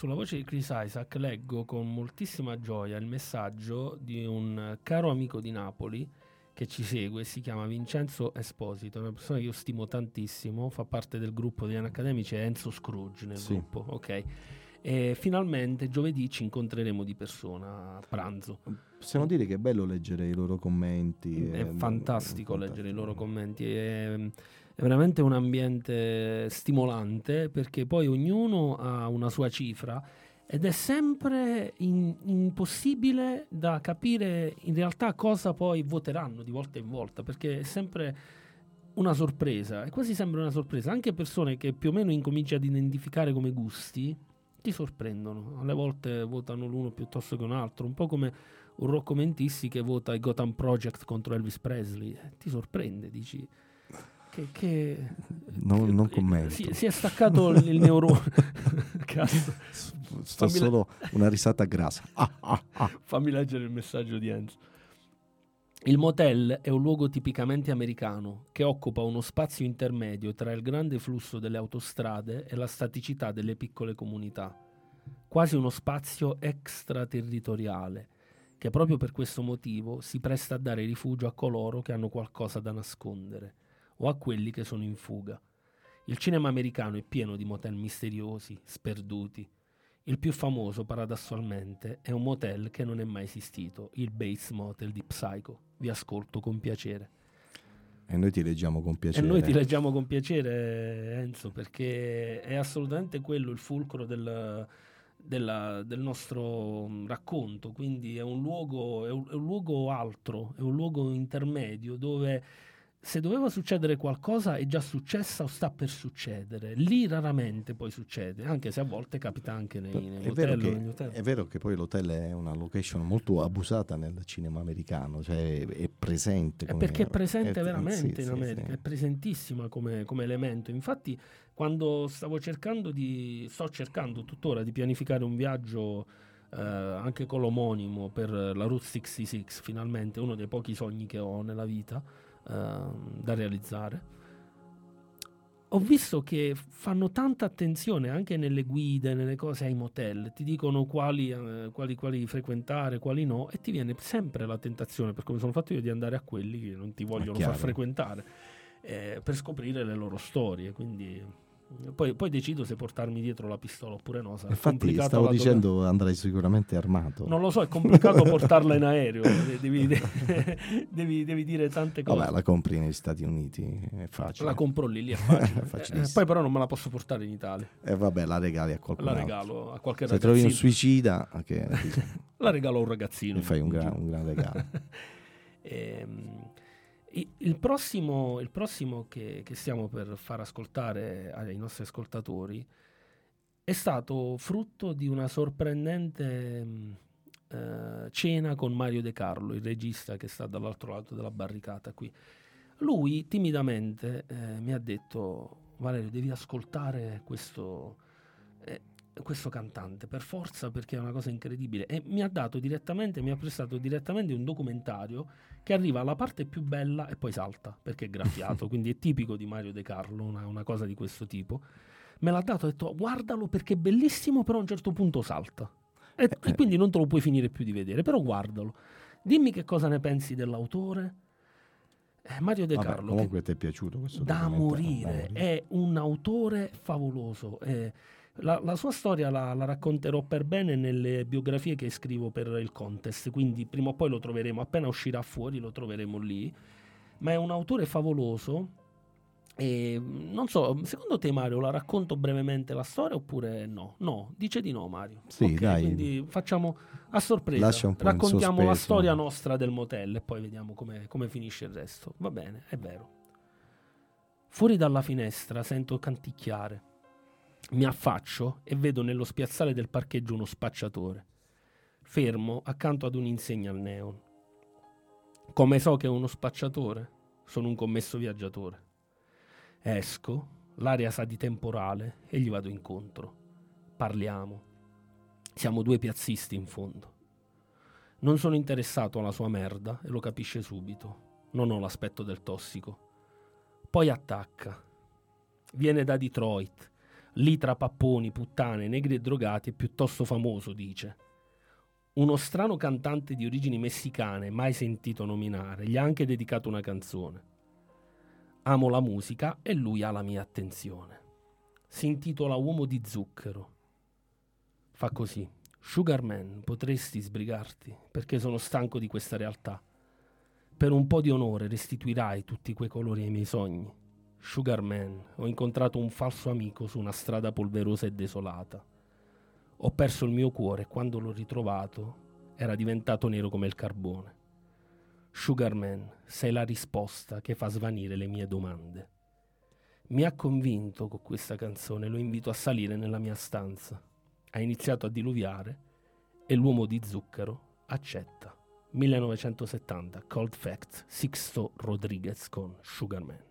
Sulla voce di Chris Isaac leggo con moltissima gioia il messaggio di un caro amico di Napoli che ci segue, si chiama Vincenzo Esposito, una persona che io stimo tantissimo, fa parte del gruppo degli accademici, è Enzo Scrooge nel Sì. gruppo, ok? E finalmente giovedì ci incontreremo di persona a pranzo. Possiamo dire che è bello leggere i loro commenti. È eh, fantastico fantastico. leggere i loro commenti, è, è veramente un ambiente stimolante perché poi ognuno ha una sua cifra ed è sempre in- impossibile da capire in realtà cosa poi voteranno di volta in volta perché è sempre una sorpresa, è quasi sempre una sorpresa, anche persone che più o meno incominci ad identificare come gusti ti sorprendono, alle volte votano l'uno piuttosto che un altro, un po' come un Rocco Mentissi che vota i Gotham Project contro Elvis Presley, ti sorprende, dici che... che Non, non commento. Si, si è staccato il, neurone. Cazzo, Sto fammi solo una risata grassa. Ah, ah, ah. fammi leggere il messaggio di Enzo. Il motel è un luogo tipicamente americano che occupa uno spazio intermedio tra il grande flusso delle autostrade e la staticità delle piccole comunità, quasi uno spazio extraterritoriale che proprio per questo motivo si presta a dare rifugio a coloro che hanno qualcosa da nascondere o a quelli che sono in fuga. Il cinema americano è pieno di motel misteriosi, sperduti. Il più famoso, paradossalmente, è un motel che non è mai esistito, il Bates Motel di Psycho. Vi ascolto con piacere. E noi ti leggiamo con E piacere. noi ti leggiamo con piacere, Enzo, perché è assolutamente quello il fulcro del, della- del nostro mm, racconto. Quindi è un, luogo, è, un, è un luogo altro, è un luogo intermedio dove se doveva succedere qualcosa è già successa o sta per succedere. Lì raramente poi succede, anche se a volte capita anche nei, negli È vero, hotel che, negli hotel. è vero che poi l'hotel è una location molto abusata nel cinema americano, cioè è presente. È come- perché è presente eh, veramente sì, in America, sì. è presentissima come, come elemento. Infatti, quando stavo cercando di, sto cercando tuttora di pianificare un viaggio eh, anche con l'omonimo per la Route 66, finalmente uno dei pochi sogni che ho nella vita da realizzare. Ho visto che fanno tanta attenzione anche nelle guide, nelle cose ai motel, ti dicono quali, eh, quali, quali frequentare, quali no, e ti viene sempre la tentazione, per come sono fatto io, di andare a quelli che non ti vogliono far frequentare, eh, per scoprire le loro storie. Quindi poi, poi decido se portarmi dietro la pistola oppure no. Sarà Infatti stavo dicendo andrai sicuramente armato. Non lo so, è complicato portarla in aereo, devi, devi- devi dire tante cose. Vabbè, la compri negli Stati Uniti, è facile. La compro lì, lì è facile. Eh, poi però non me la posso portare in Italia. E vabbè, la regali a qualcuno. La regalo a qualche Se trovi un suicida, che La regalo a un ragazzino. mi fai un gran, un gran regalo. Ehm, il prossimo, il prossimo che, che stiamo per far ascoltare ai nostri ascoltatori è stato frutto di una sorprendente mh, eh, cena con Mario De Carlo, il regista che sta dall'altro lato della barricata qui. Lui timidamente eh, mi ha detto: Valerio, devi ascoltare questo, questo cantante per forza perché è una cosa incredibile. E mi ha dato direttamente, mi ha prestato direttamente un documentario che arriva alla parte più bella e poi salta perché è graffiato. quindi è tipico di Mario De Carlo, una, una cosa di questo tipo. Me l'ha dato e ha detto: Guardalo perché è bellissimo, però a un certo punto salta. E, e quindi non te lo puoi finire più di vedere, però guardalo. Dimmi che cosa ne pensi dell'autore. Eh, Mario De Vabbè, Carlo, comunque ti è piaciuto questo da documentario? morire, Da morire. è un autore favoloso. eh, la, la sua storia la, la racconterò per bene nelle biografie che scrivo per il contest, quindi prima o poi lo troveremo, appena uscirà fuori lo troveremo lì. Ma è un autore favoloso. E mm, non so, secondo te Mario la racconto brevemente la storia oppure no? No, dice di no Mario. Sì, Ok, dai. Quindi facciamo a sorpresa. Raccontiamo la storia nostra del motel e poi vediamo come, come finisce il resto. Va bene, è vero. Fuori dalla finestra sento canticchiare. Mi affaccio e vedo nello spiazzale del parcheggio uno spacciatore, fermo accanto ad un'insegna al neon. Come so che è uno spacciatore? Sono un commesso viaggiatore. Esco, l'aria sa di temporale e gli vado incontro. Parliamo. Siamo due piazzisti in fondo. Non sono interessato alla sua merda e lo capisce subito. Non ho l'aspetto del tossico. Poi attacca. Viene da Detroit. Lì tra papponi, puttane, negri e drogati è piuttosto famoso, dice. Uno strano cantante di origini messicane, mai sentito nominare, gli ha anche dedicato una canzone. Amo la musica e lui ha la mia attenzione. Si intitola Uomo di zucchero. Fa così. Sugarman, potresti sbrigarti, perché sono stanco di questa realtà. Per un po' di onore restituirai tutti quei colori ai miei sogni. Sugarman, ho incontrato un falso amico su una strada polverosa e desolata. Ho perso il mio cuore e quando l'ho ritrovato era diventato nero come il carbone. Sugarman, sei la risposta che fa svanire le mie domande. Mi ha convinto con questa canzone, lo invito a salire nella mia stanza. Ha iniziato a diluviare e l'uomo di zucchero accetta. 1970, Cold Fact, Sixto Rodriguez con Sugarman.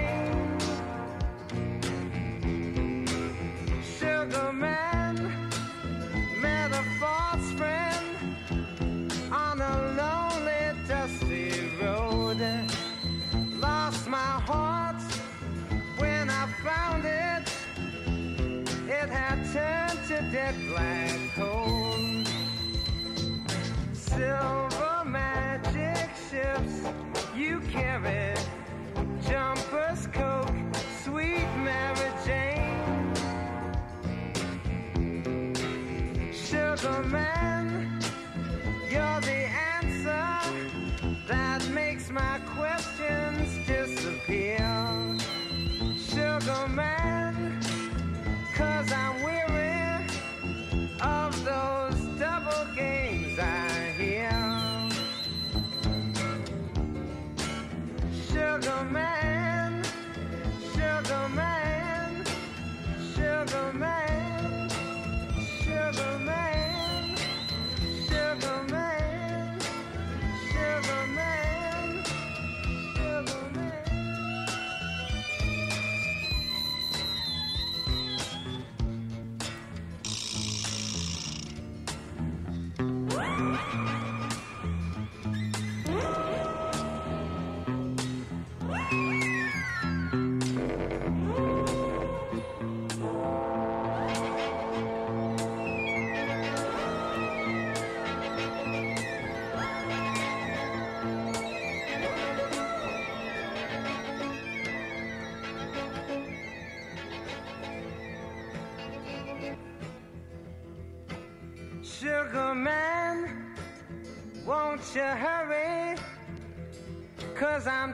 Sugar man met a false friend on a lonely, dusty road. Lost my heart when I found it. It had turned to dead black coal. Silver magic ships you jumpers, coke, Sugar man, you're the answer that makes my questions disappear. Sugar man, cause I'm weary of those double games I hear. Sugar man, sugar man,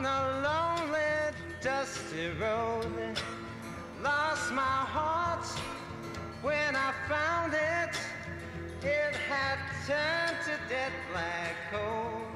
on a lonely, dusty road. Lost my heart when I found it. It had turned to dead black coal.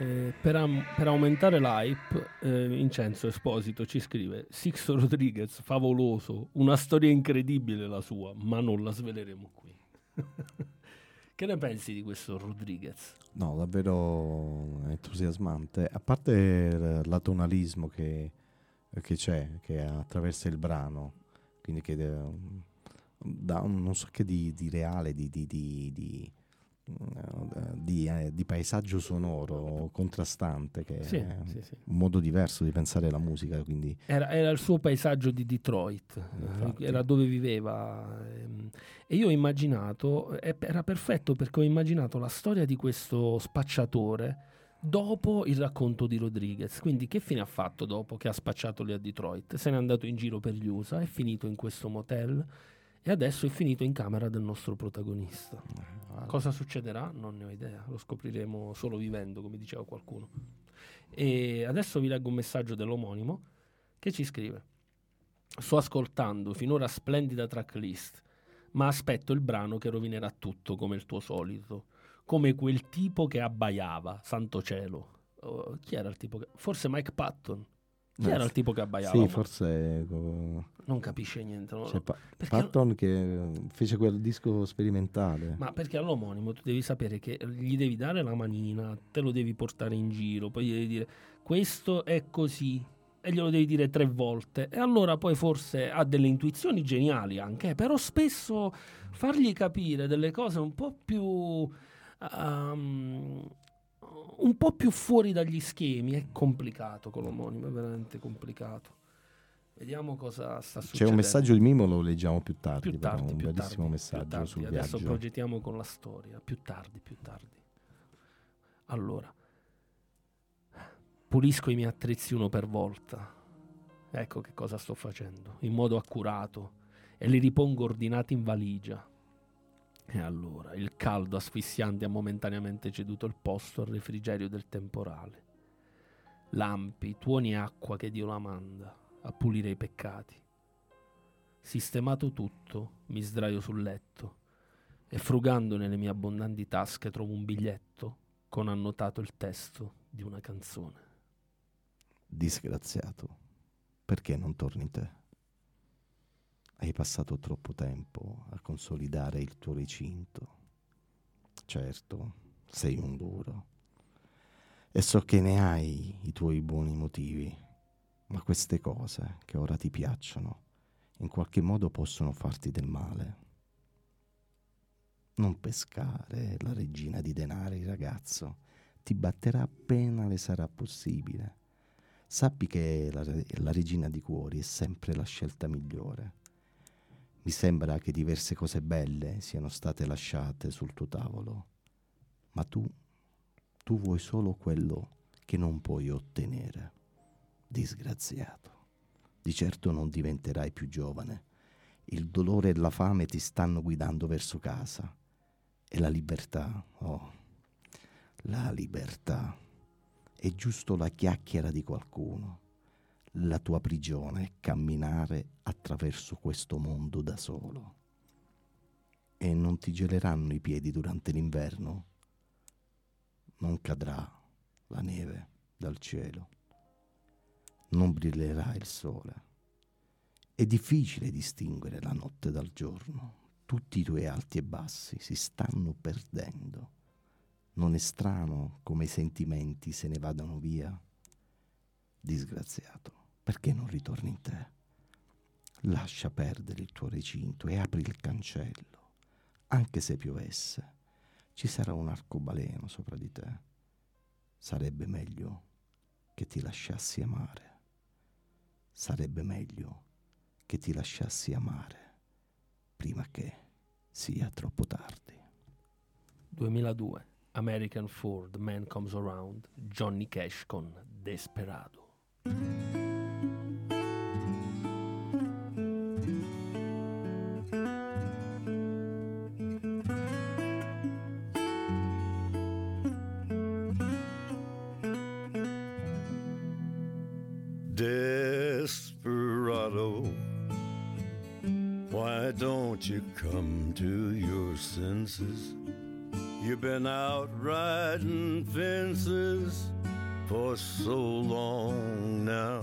Eh, per, am- per aumentare l'hype, eh, Vincenzo Esposito ci scrive: Sixto Rodriguez, favoloso, una storia incredibile la sua, ma non la sveleremo qui. che ne pensi di questo Rodriguez? No, davvero entusiasmante. A parte l'atonalismo che, che c'è, che attraversa il brano, quindi che eh, dà un non so che di, di reale, di, di- di- di- eh, di, paesaggio sonoro contrastante che Sì, è sì, sì. un modo diverso di pensare la musica quindi Era, era il suo paesaggio di Detroit, Infatti. era dove viveva. ehm, E io ho immaginato, era perfetto perché ho immaginato la storia di questo spacciatore dopo il racconto di Rodriguez. Quindi che fine ha fatto dopo che ha spacciato lì a Detroit? Se n'è andato in giro per gli USA, è finito in questo motel e adesso è finito in camera del nostro protagonista. Cosa succederà? Non ne ho idea, lo scopriremo solo vivendo, come diceva qualcuno. E adesso vi leggo un messaggio dell'omonimo che ci scrive: Sto ascoltando finora splendida tracklist, ma aspetto il brano che rovinerà tutto come il tuo solito, come quel tipo che abbaiava, santo cielo. Oh, chi era il tipo che... Forse Mike Patton. Chi Eh, era il tipo che abbaiava? sì Ma forse co- Non capisce niente. no? c'è Pa- Patton che fece quel disco sperimentale Ma perché all'omonimo tu devi sapere che gli devi dare la manina, te lo devi portare in giro, poi gli devi dire questo è così e glielo devi dire tre volte e allora poi forse ha delle intuizioni geniali anche, però spesso fargli capire delle cose un po' più ehm, un po' più fuori dagli schemi è complicato con l'omonimo, è veramente complicato. Vediamo cosa sta c'è succedendo. un messaggio di Mimo lo leggiamo più tardi, Più però, tardi, un più bellissimo tardi, messaggio tardi. sul Adesso viaggio progettiamo con la storia, più tardi, più tardi. Allora, pulisco i miei attrezzi uno per volta. Ecco che cosa sto facendo, in modo accurato, e li ripongo ordinati in valigia. E allora, il caldo asfissiante ha momentaneamente ceduto il posto al refrigerio del temporale. Lampi, tuoni e acqua che Dio la manda a pulire i peccati. Sistemato tutto, mi sdraio sul letto e frugando nelle mie abbondanti tasche trovo un biglietto con annotato il testo di una canzone. disgraziato perché non torni te hai passato troppo tempo a consolidare il tuo recinto certo sei un duro e so che ne hai i tuoi buoni motivi ma queste cose che ora ti piacciono in qualche modo possono farti del male non pescare la regina di denari ragazzo ti batterà appena le sarà possibile Sappi che la, la regina di cuori è sempre la scelta migliore. Mi sembra che diverse cose belle siano state lasciate sul tuo tavolo, ma tu, tu vuoi solo quello che non puoi ottenere. Disgraziato. Di certo non diventerai più giovane. Il dolore e la fame ti stanno guidando verso casa. E la libertà, oh, la libertà è giusto la chiacchiera di qualcuno. La tua prigione è camminare attraverso questo mondo da solo. E non ti geleranno i piedi durante l'inverno. Non cadrà la neve dal cielo. Non brillerà il sole. È difficile distinguere la notte dal giorno. Tutti i tuoi alti e bassi si stanno perdendo. Non è strano come i sentimenti se ne vadano via? Disgraziato, perché non ritorni in te? Lascia perdere il tuo recinto e apri il cancello. Anche se piovesse, ci sarà un arcobaleno sopra di te. Sarebbe meglio che ti lasciassi amare. Sarebbe meglio che ti lasciassi amare prima che sia troppo tardi. 2002, American Ford, Man Comes Around, Johnny Cash con Desperado. Come to your senses? You've been out riding fences for so long now.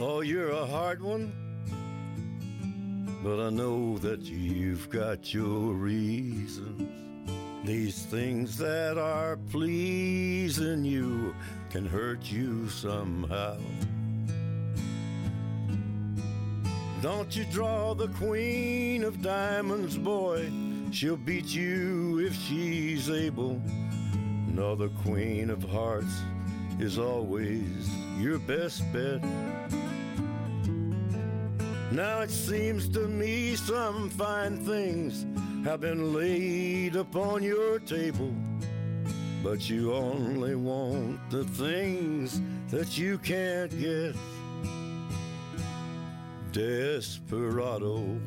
Oh, you're a hard one, but I know that you've got your reasons. These things that are pleasing you can hurt you somehow. Don't you draw the queen of diamonds, boy? She'll beat you if she's able. No, the Queen of Hearts is always your best bet. Now it seems to me some fine things have been laid upon your table, but you only want the things that you can't get. Desperado,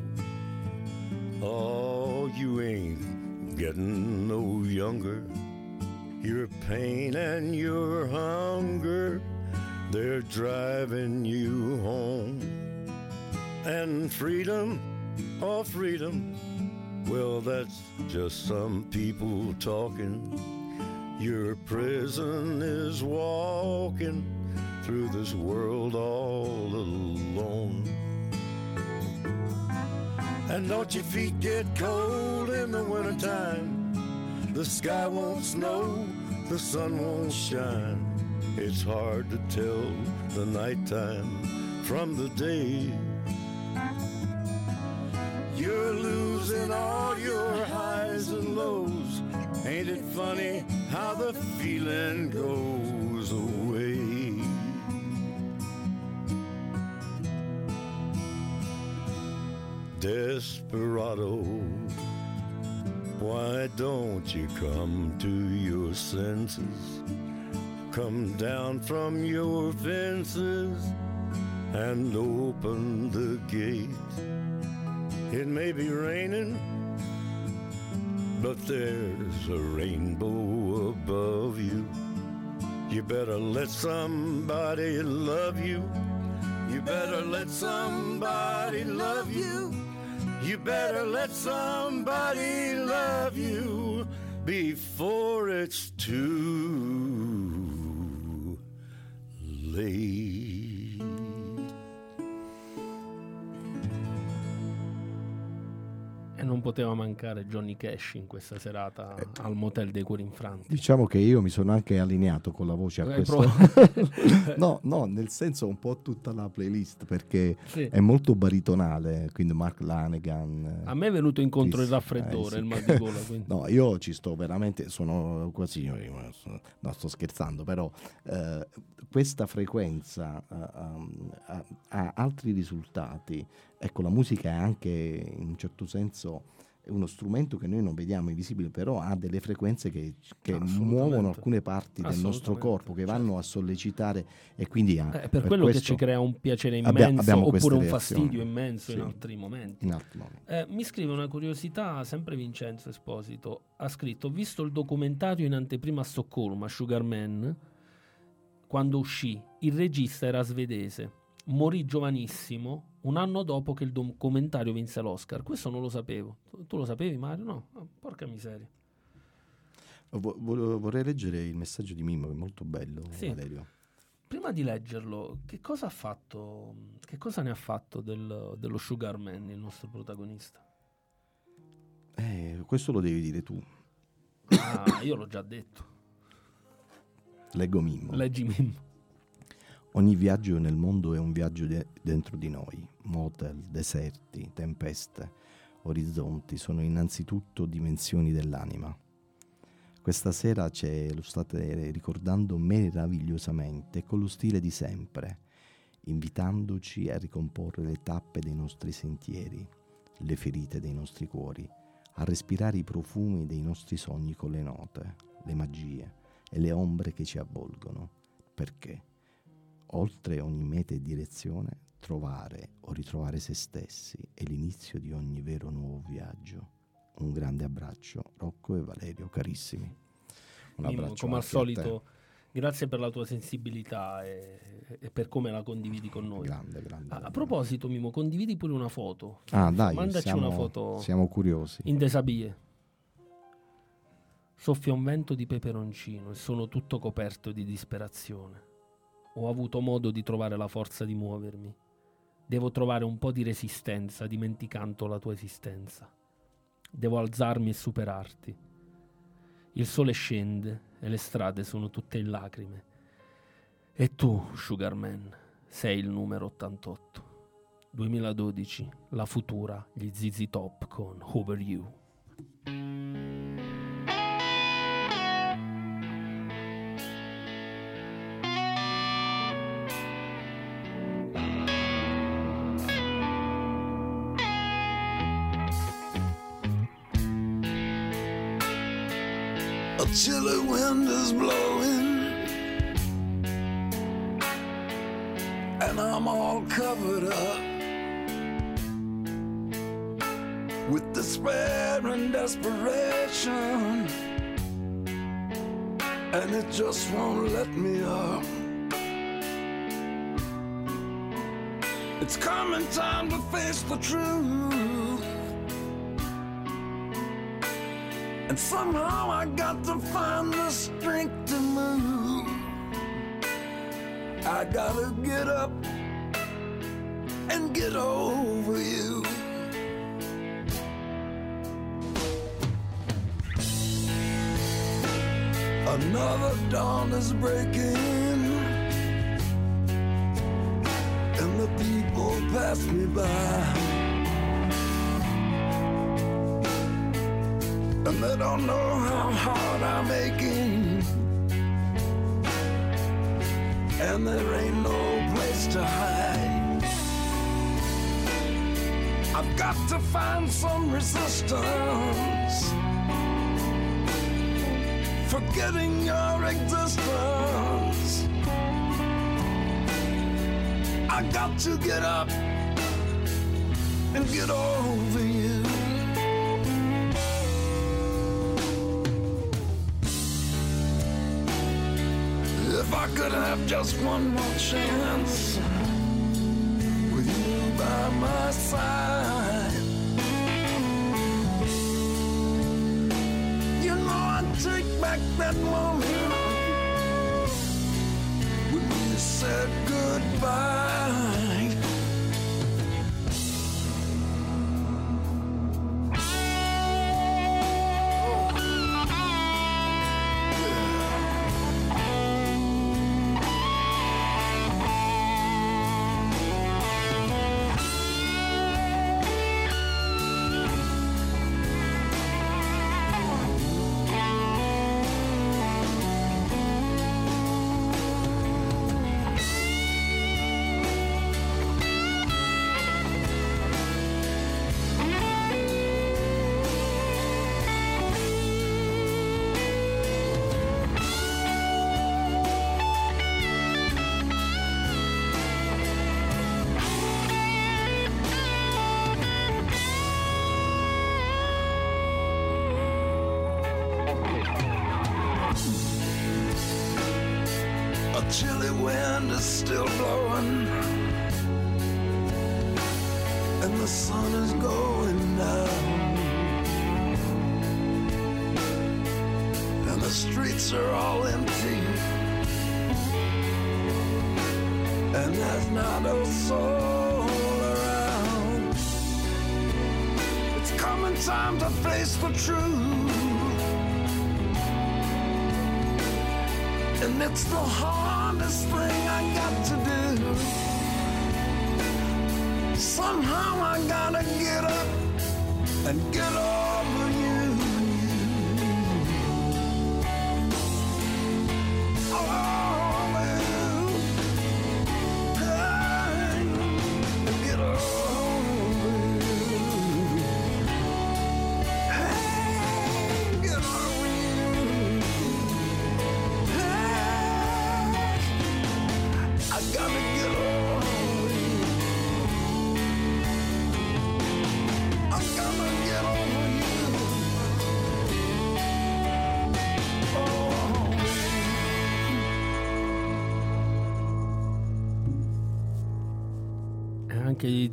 oh, you ain't getting no younger. Your pain and your hunger, they're driving you home. And freedom, oh, freedom, well, that's just some people talking. Your prison is walking through this world all alone. And don't your feet get cold in the wintertime? The sky won't snow, the sun won't shine. It's hard to tell the nighttime from the day. You're losing all your highs and lows. Ain't it funny how the feeling goes away? Desperado, why don't you come to your senses? Come down from your fences and open the gate. It may be raining, but there's a rainbow above you. You better let somebody love you. You better let somebody love you. You better let somebody love you before it's too late. Non poteva mancare Johnny Cash in questa serata al motel dei cuori infranti. Diciamo che io mi sono anche allineato con la voce a Eh, questo. no, no, nel senso un po' tutta la playlist perché Sì. è molto baritonale, quindi Mark Lanegan. A me è venuto incontro il Chris raffreddore, Isaac. il mal di gola. quindi. No, io ci sto veramente, sono quasi, no sto scherzando, però eh, questa frequenza eh, ha, ha altri risultati. Ecco, la musica è anche in un certo senso uno strumento che noi non vediamo invisibile, però ha delle frequenze che, che muovono alcune parti del nostro corpo, che vanno a sollecitare e quindi a, Eh, È per quello che questo- ci crea un piacere immenso abbiamo oppure un reazioni. fastidio immenso in Sì. altri momenti. in altri momenti. Eh, mi scrive una curiosità, sempre Vincenzo Esposito. Ha scritto: Ho visto il documentario in anteprima a Stoccolma, Sugar Man. Quando uscì, il regista era svedese. Morì giovanissimo, un anno dopo che il documentario vinse l'Oscar. Questo non lo sapevo. Tu, tu lo sapevi, Mario? No, Ah, porca miseria. Vo- vo- vorrei leggere il messaggio di Mimmo, che è molto bello, Sì. Valerio. Prima di leggerlo, che cosa ha fatto? Che cosa ne ha fatto del- dello Sugar Man, il nostro protagonista? Eh, questo lo devi dire tu. Ah, io l'ho già detto. Leggo Mimmo. Leggi Mimmo. Ogni viaggio nel mondo è un viaggio de- dentro di noi. Motel, deserti, tempeste, orizzonti sono innanzitutto dimensioni dell'anima. Questa sera ce lo state ricordando meravigliosamente con lo stile di sempre, invitandoci a ricomporre le tappe dei nostri sentieri, le ferite dei nostri cuori, a respirare i profumi dei nostri sogni con le note, le magie e le ombre che ci avvolgono. Perché? Oltre ogni meta e direzione, trovare o ritrovare se stessi è l'inizio di ogni vero nuovo viaggio. Un grande abbraccio, Rocco e Valerio, carissimi. Un Mimmo, abbraccio come al solito, grazie per la tua sensibilità e, e per come la condividi con noi. Grande, grande. A, a proposito, Mimo, condividi pure una foto. Ah, dai, Mandaci siamo, una foto siamo curiosi. in desabie. Soffia un vento di peperoncino e sono tutto coperto di disperazione. Ho avuto modo di trovare la forza di muovermi. Devo trovare un po' di resistenza dimenticando la tua esistenza. Devo alzarmi e superarti. Il sole scende e le strade sono tutte in lacrime. E tu, Sugarman, sei il numero 88. 2012, la futura, gli ZZ Top con Over You. Chilly wind is blowing, and I'm all covered up with despair and desperation, and it just won't let me up. It's coming time to face the truth. And somehow I got to find the strength to move. I gotta get up and get over you. Another dawn is breaking, and the people pass me by. And they don't know how hard I'm aching. And there ain't no place to hide. I've got to find some resistance. Forgetting your existence. I got to get up and get over could have just one more chance with you by my side, you know I'd take back that moment when we said goodbye. It's the hardest thing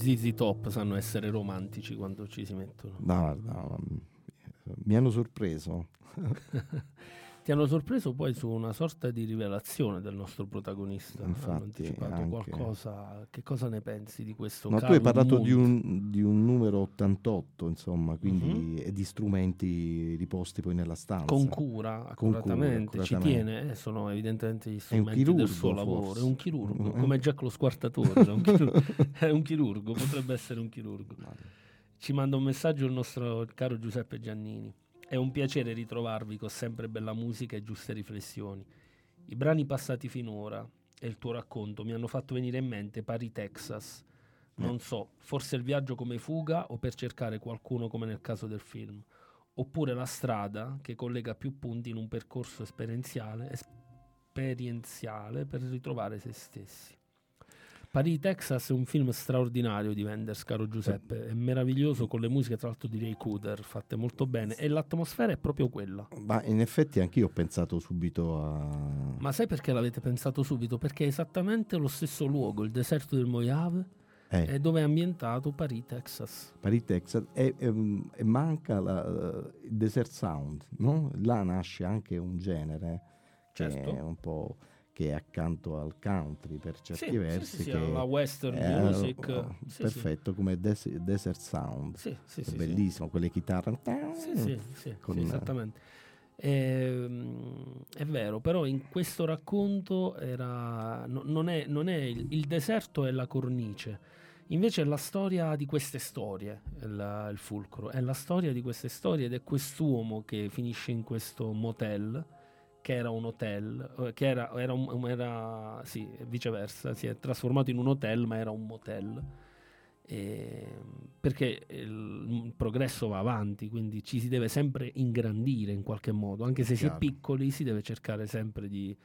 ZZ Top sanno essere romantici quando ci si mettono. No, no, mi hanno sorpreso. Ti hanno sorpreso poi su una sorta di rivelazione del nostro protagonista. Hanno Infatti, anticipato anche. qualcosa. Che cosa ne pensi di questo? No, tu hai parlato di un, di un numero 88, insomma, quindi Mhm. e di strumenti riposti poi nella stanza. Con cura, Con cura, accuratamente, ci accuratamente. tiene, eh, sono evidentemente gli strumenti chirurgo, del suo lavoro. forse. È un chirurgo, Mm. come Jack lo squartatore. è, un chirurgo, è un chirurgo, potrebbe essere un chirurgo. Ci manda un messaggio il nostro caro Giuseppe Giannini. È un piacere ritrovarvi con sempre bella musica e giuste riflessioni. I brani passati finora e il tuo racconto mi hanno fatto venire in mente Pari Texas. Non so, forse il viaggio come fuga o per cercare qualcuno come nel caso del film. oppure la strada che collega più punti in un percorso esperienziale, esperienziale per ritrovare se stessi. Paris, Texas è un film straordinario di Wenders, caro Giuseppe, è meraviglioso con le musiche tra l'altro di Ray Cooder, fatte molto bene e l'atmosfera è proprio quella. Ma in effetti anch'io ho pensato subito a... Ma sai perché l'avete pensato subito? Perché è esattamente lo stesso luogo, il deserto del Mojave, Eh, è dove è ambientato Paris, Texas. Paris, Texas, e, e- e manca la- il desert sound, no? Là nasce anche un genere che Certo. è un po' che è accanto al country per certi Sì, versi. sì, sì, che alla western è, music. oh, sì, perfetto, come des- desert sound. Sì, sì, È bellissimo, quelle chitarre. Sì, sì, Con- sì, esattamente. Ehm, è vero, però in questo racconto era, no- non, è, non è il, il deserto è la cornice, invece è la storia di queste storie, è la- il fulcro, è la storia di queste storie ed è quest'uomo che finisce in questo motel, che era un hotel, eh, che era, era un, era- sì, viceversa, si è trasformato in un hotel ma era un motel. E- perché il, il progresso va avanti, quindi ci si deve sempre ingrandire in qualche modo, anche se si è Chiaro. piccoli si deve cercare sempre di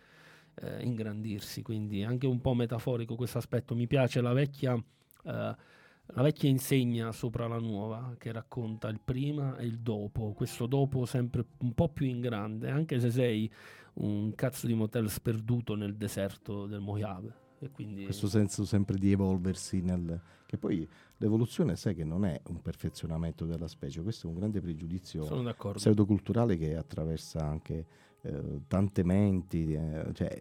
eh, ingrandirsi, quindi anche un po' metaforico questo aspetto. Mi piace la vecchia, eh, la vecchia insegna sopra la nuova che racconta il prima e il dopo, questo dopo sempre un po' più in grande, anche se sei un cazzo di motel sperduto nel deserto del Mojave. E quindi questo senso sempre di evolversi nel che poi l'evoluzione sai che non è un perfezionamento della specie questo è un grande pregiudizio pseudoculturale che attraversa anche eh, tante menti eh, cioè,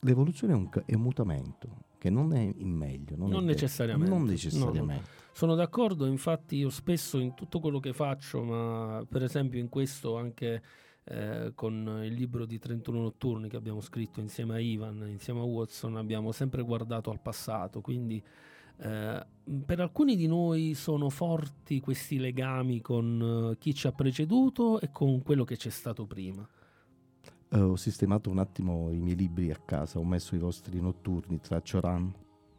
l'evoluzione è un, è un mutamento che non è in meglio non, Non necessariamente. non No, no. necessariamente Sono d'accordo, infatti io spesso in tutto quello che faccio, ma per esempio in questo anche eh, con il libro di 31 notturni che abbiamo scritto insieme a Ivan, insieme a Watson, abbiamo sempre guardato al passato, quindi eh, per alcuni di noi sono forti questi legami con eh, chi ci ha preceduto e con quello che c'è stato prima. Eh, ho sistemato un attimo i miei libri a casa ho messo i vostri notturni tra Cioran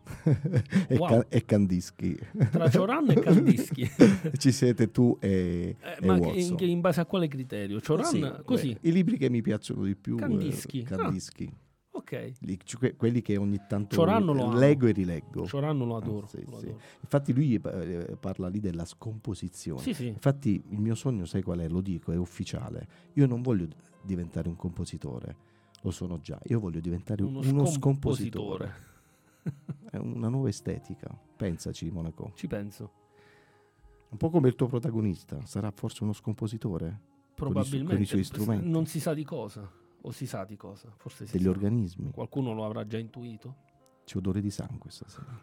e, Wow. Ca- e Kandinsky Tra Cioran e Kandinsky. ci siete tu e, Eh, e ma in, in base a quale criterio? Cioran, Così, così, beh, i libri che mi piacciono di più eh, Kandinsky. Ah. Kandinsky. ok. Li- cioè, que- quelli che ogni tanto lo amo. leggo e rileggo Cioran lo adoro. Ah, sì, lo sì. adoro. infatti lui eh, parla lì della scomposizione Sì, sì. infatti il mio sogno sai qual è lo dico è ufficiale io non voglio diventare un compositore lo sono già io voglio diventare Uno uno, scompositore. scompositore è una nuova estetica pensaci Monaco Ci penso. un po' come il tuo protagonista sarà forse uno scompositore Probabilmente. con i suoi strumenti. Non si sa di cosa. O si sa di cosa. Forse si degli sa. organismi Qualcuno lo avrà già intuito. c'è odore di sangue stasera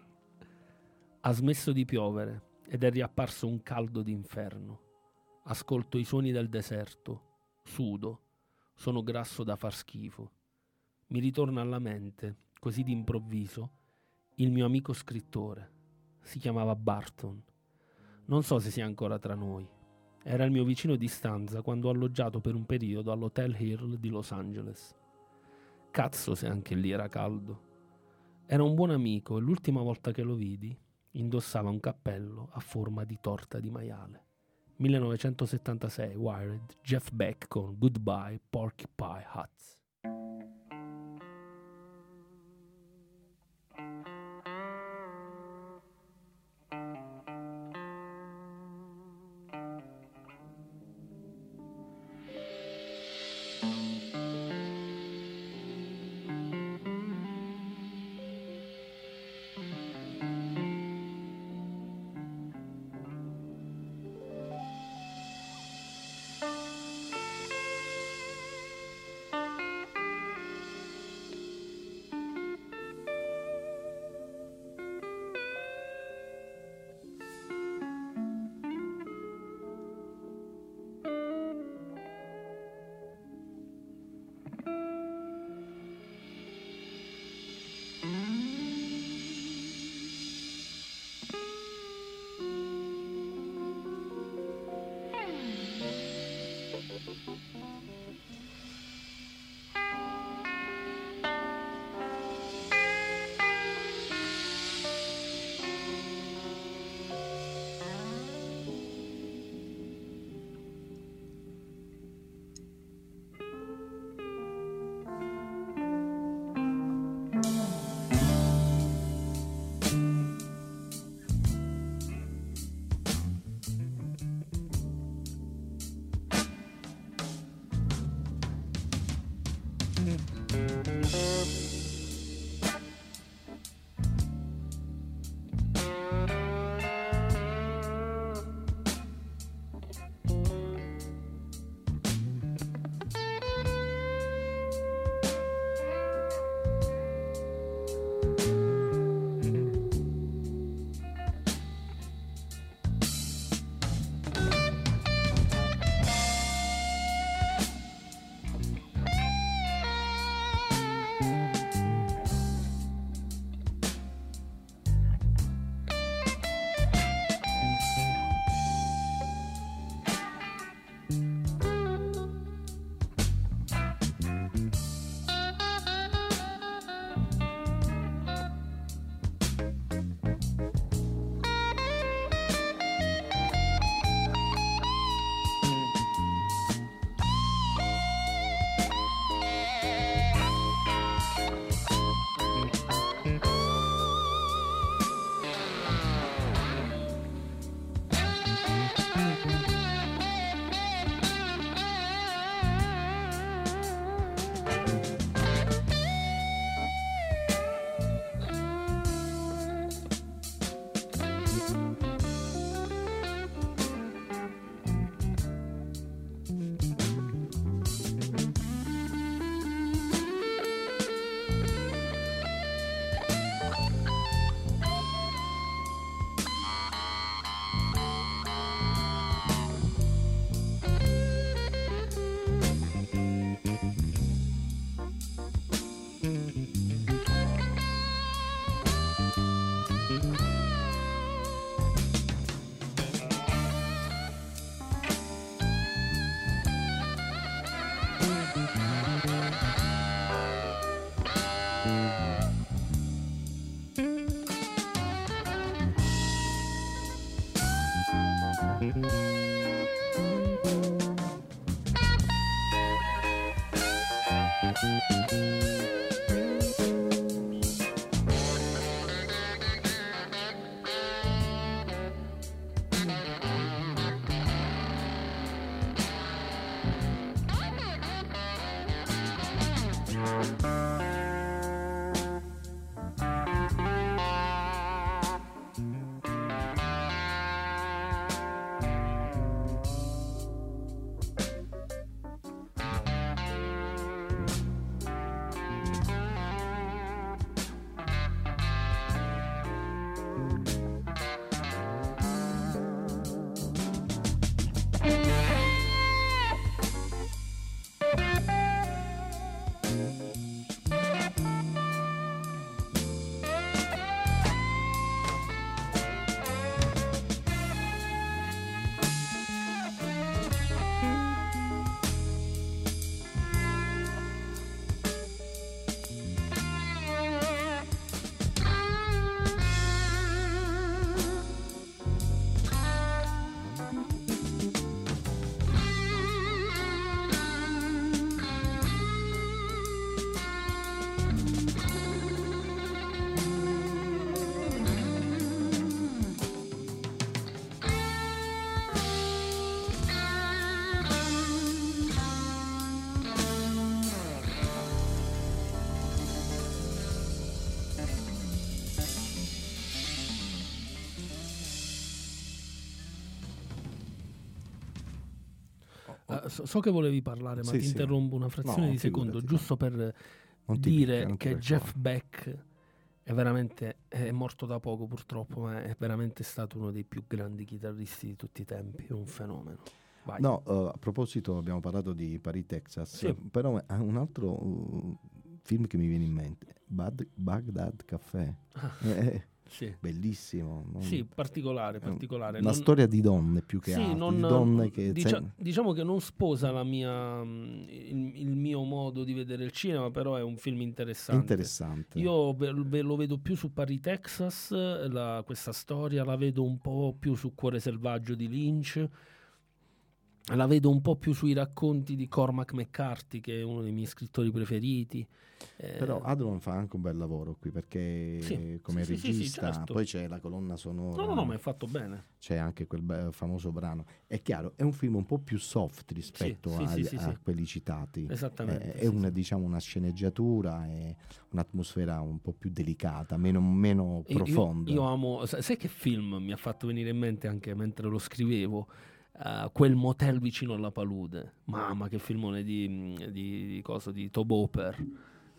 Ha smesso di piovere ed è riapparso un caldo d'inferno. Ascolto i suoni del deserto. Sudo. Sono grasso da far schifo. Mi ritorna alla mente, così d'improvviso, il mio amico scrittore. Si chiamava Barton. Non so se sia ancora tra noi. Era il mio vicino di stanza quando ho alloggiato per un periodo all'Hotel Hill di Los Angeles. Cazzo se anche lì era caldo. Era un buon amico e l'ultima volta che lo vidi indossava un cappello a forma di torta di maiale. 1976, Wired, Jeff Beck con Goodbye Porcupine Huts. So, so che volevi parlare, ma Sì, ti sì. interrompo una frazione No, di secondo, giusto per dire picca, che Jeff preoccupare. Beck è veramente è morto da poco purtroppo, ma è veramente stato uno dei più grandi chitarristi di tutti i tempi, un fenomeno. Vai. No, eh, a proposito, abbiamo parlato di Paris, Texas, Sì. però eh, un altro uh, film che mi viene in mente, Bad- Baghdad Café, Eh, Sì. bellissimo. non- Sì, particolare, particolare. Una Non- storia di donne più che Sì, altro, non- di donne che... dicia- diciamo che non sposa la mia, il, il mio modo di vedere il cinema, però è un film interessante. interessante. Io ve, ve lo vedo più su Paris, Texas, la- questa storia la vedo un po' più su Cuore selvaggio di Lynch, la vedo un po' più sui racconti di Cormac McCarthy, che è uno dei miei scrittori preferiti. Eh, Però Adlon fa anche un bel lavoro qui perché Sì, come sì, sì, sì, regista certo. poi c'è la colonna sonora, no, no, no, ma è fatto bene. c'è anche quel be- famoso brano. È chiaro, è un film un po' più soft rispetto a sì. quelli citati. Esattamente. È, è sì, una, diciamo, una sceneggiatura e un'atmosfera un po' più delicata, meno, meno Io- io- profonda. Io, amo, sai che film mi ha fatto venire in mente anche mentre lo scrivevo? Eh, quel motel vicino alla palude. Mamma, che filmone di, di, di, coso, di Hooper.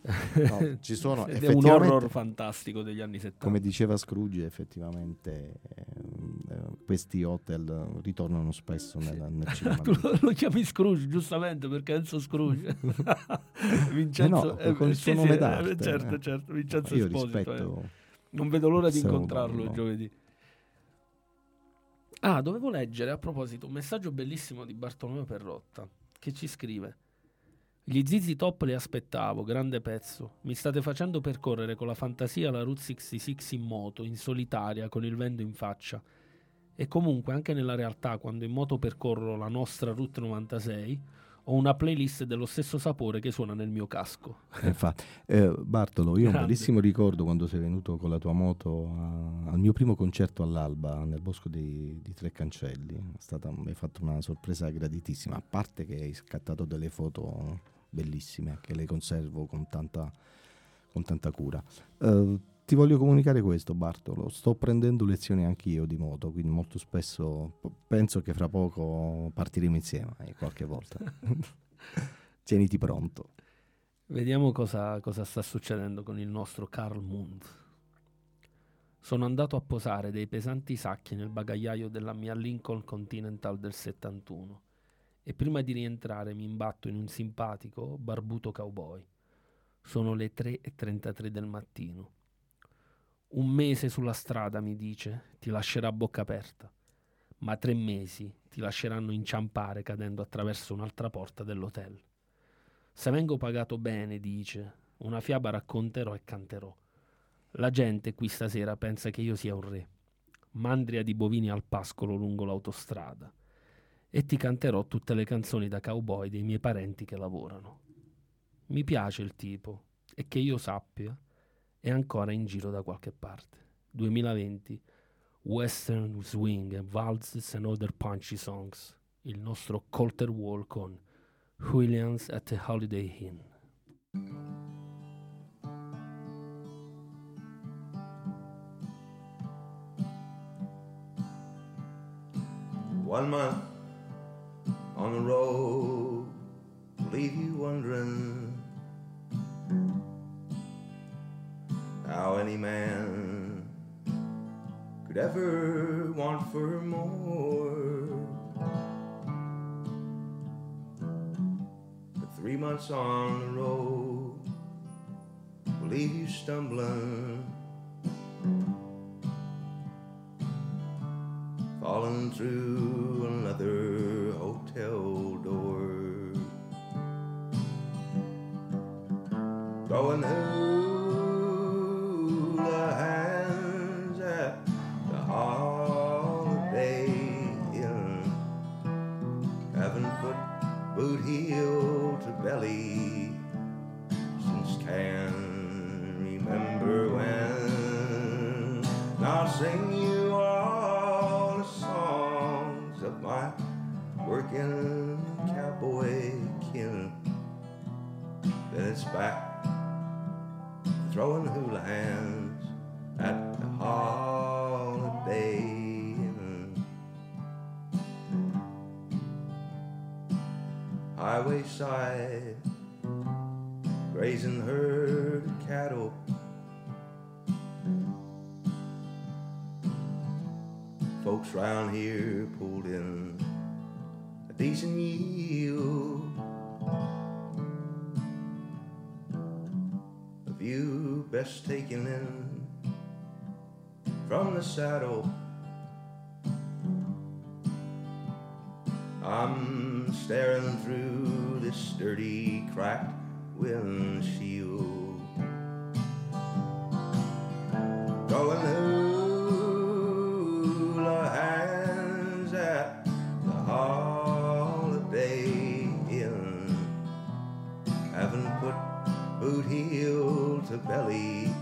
No, ci sono Ed è un horror fantastico degli anni 70. Come diceva Scrooge, effettivamente ehm, eh, questi hotel ritornano spesso nel, nel cinema. lo, lo chiami Scrooge, giustamente, perché Enzo Scrooge. Vincenzo, Eh no, con il suo nome d'arte, eh, certo, eh. certo, Vincenzo Io Esposito. eh. rispetto Non vedo l'ora di incontrarlo umano. giovedì. Ah, dovevo leggere a proposito un messaggio bellissimo di Bartolomeo Perrotta che ci scrive: Gli zizi top li aspettavo, grande pezzo. Mi state facendo percorrere con la fantasia la Route 66 in moto, in solitaria, con il vento in faccia. E comunque, anche nella realtà, quando in moto percorro la nostra Route 96, ho una playlist dello stesso sapore che suona nel mio casco. Eh, Infatti, Eh, Bartolo, io ho un bellissimo ricordo quando sei venuto con la tua moto a- al mio primo concerto all'alba nel bosco di, di Tre Cancelli. È stata, mi hai fatto una sorpresa graditissima, a parte che hai scattato delle foto bellissime che le conservo con tanta, con tanta cura. Eh, ti voglio comunicare questo, Bartolo. Sto prendendo lezioni anch'io di moto, quindi molto spesso penso che fra poco partiremo insieme eh, qualche volta. Tieniti pronto. Vediamo cosa, cosa sta succedendo con il nostro Carl Mund. Sono andato a posare dei pesanti sacchi nel bagagliaio della mia Lincoln Continental del 71 e prima di rientrare mi imbatto in un simpatico, barbuto cowboy. Sono le 3.33 del mattino. Un mese sulla strada, mi dice, ti lascerà a bocca aperta, ma tre mesi ti lasceranno inciampare cadendo attraverso un'altra porta dell'hotel. Se vengo pagato bene, dice, una fiaba racconterò e canterò. La gente qui stasera pensa che io sia un re. Mandria di bovini al pascolo lungo l'autostrada. E ti canterò tutte le canzoni da cowboy dei miei parenti che lavorano. Mi piace il tipo e che io sappia è ancora in giro da qualche parte. 2020 Western Swing and Waltzes and Other Punchy Songs. Il nostro Colter Wall con Williams at the Holiday Inn. One month on the road leave you wondering how any man could ever want for more. But three months on the road will leave you stumbling. falling through another hotel sing you all the songs of my working cowboy kin. Then it's back throwing hula hands at the holiday highway side, grazing herd of cattle. Folks round here pulled in a decent yield. A view best taken in from the saddle. I'm staring through this dirty, cracked windshield. valley.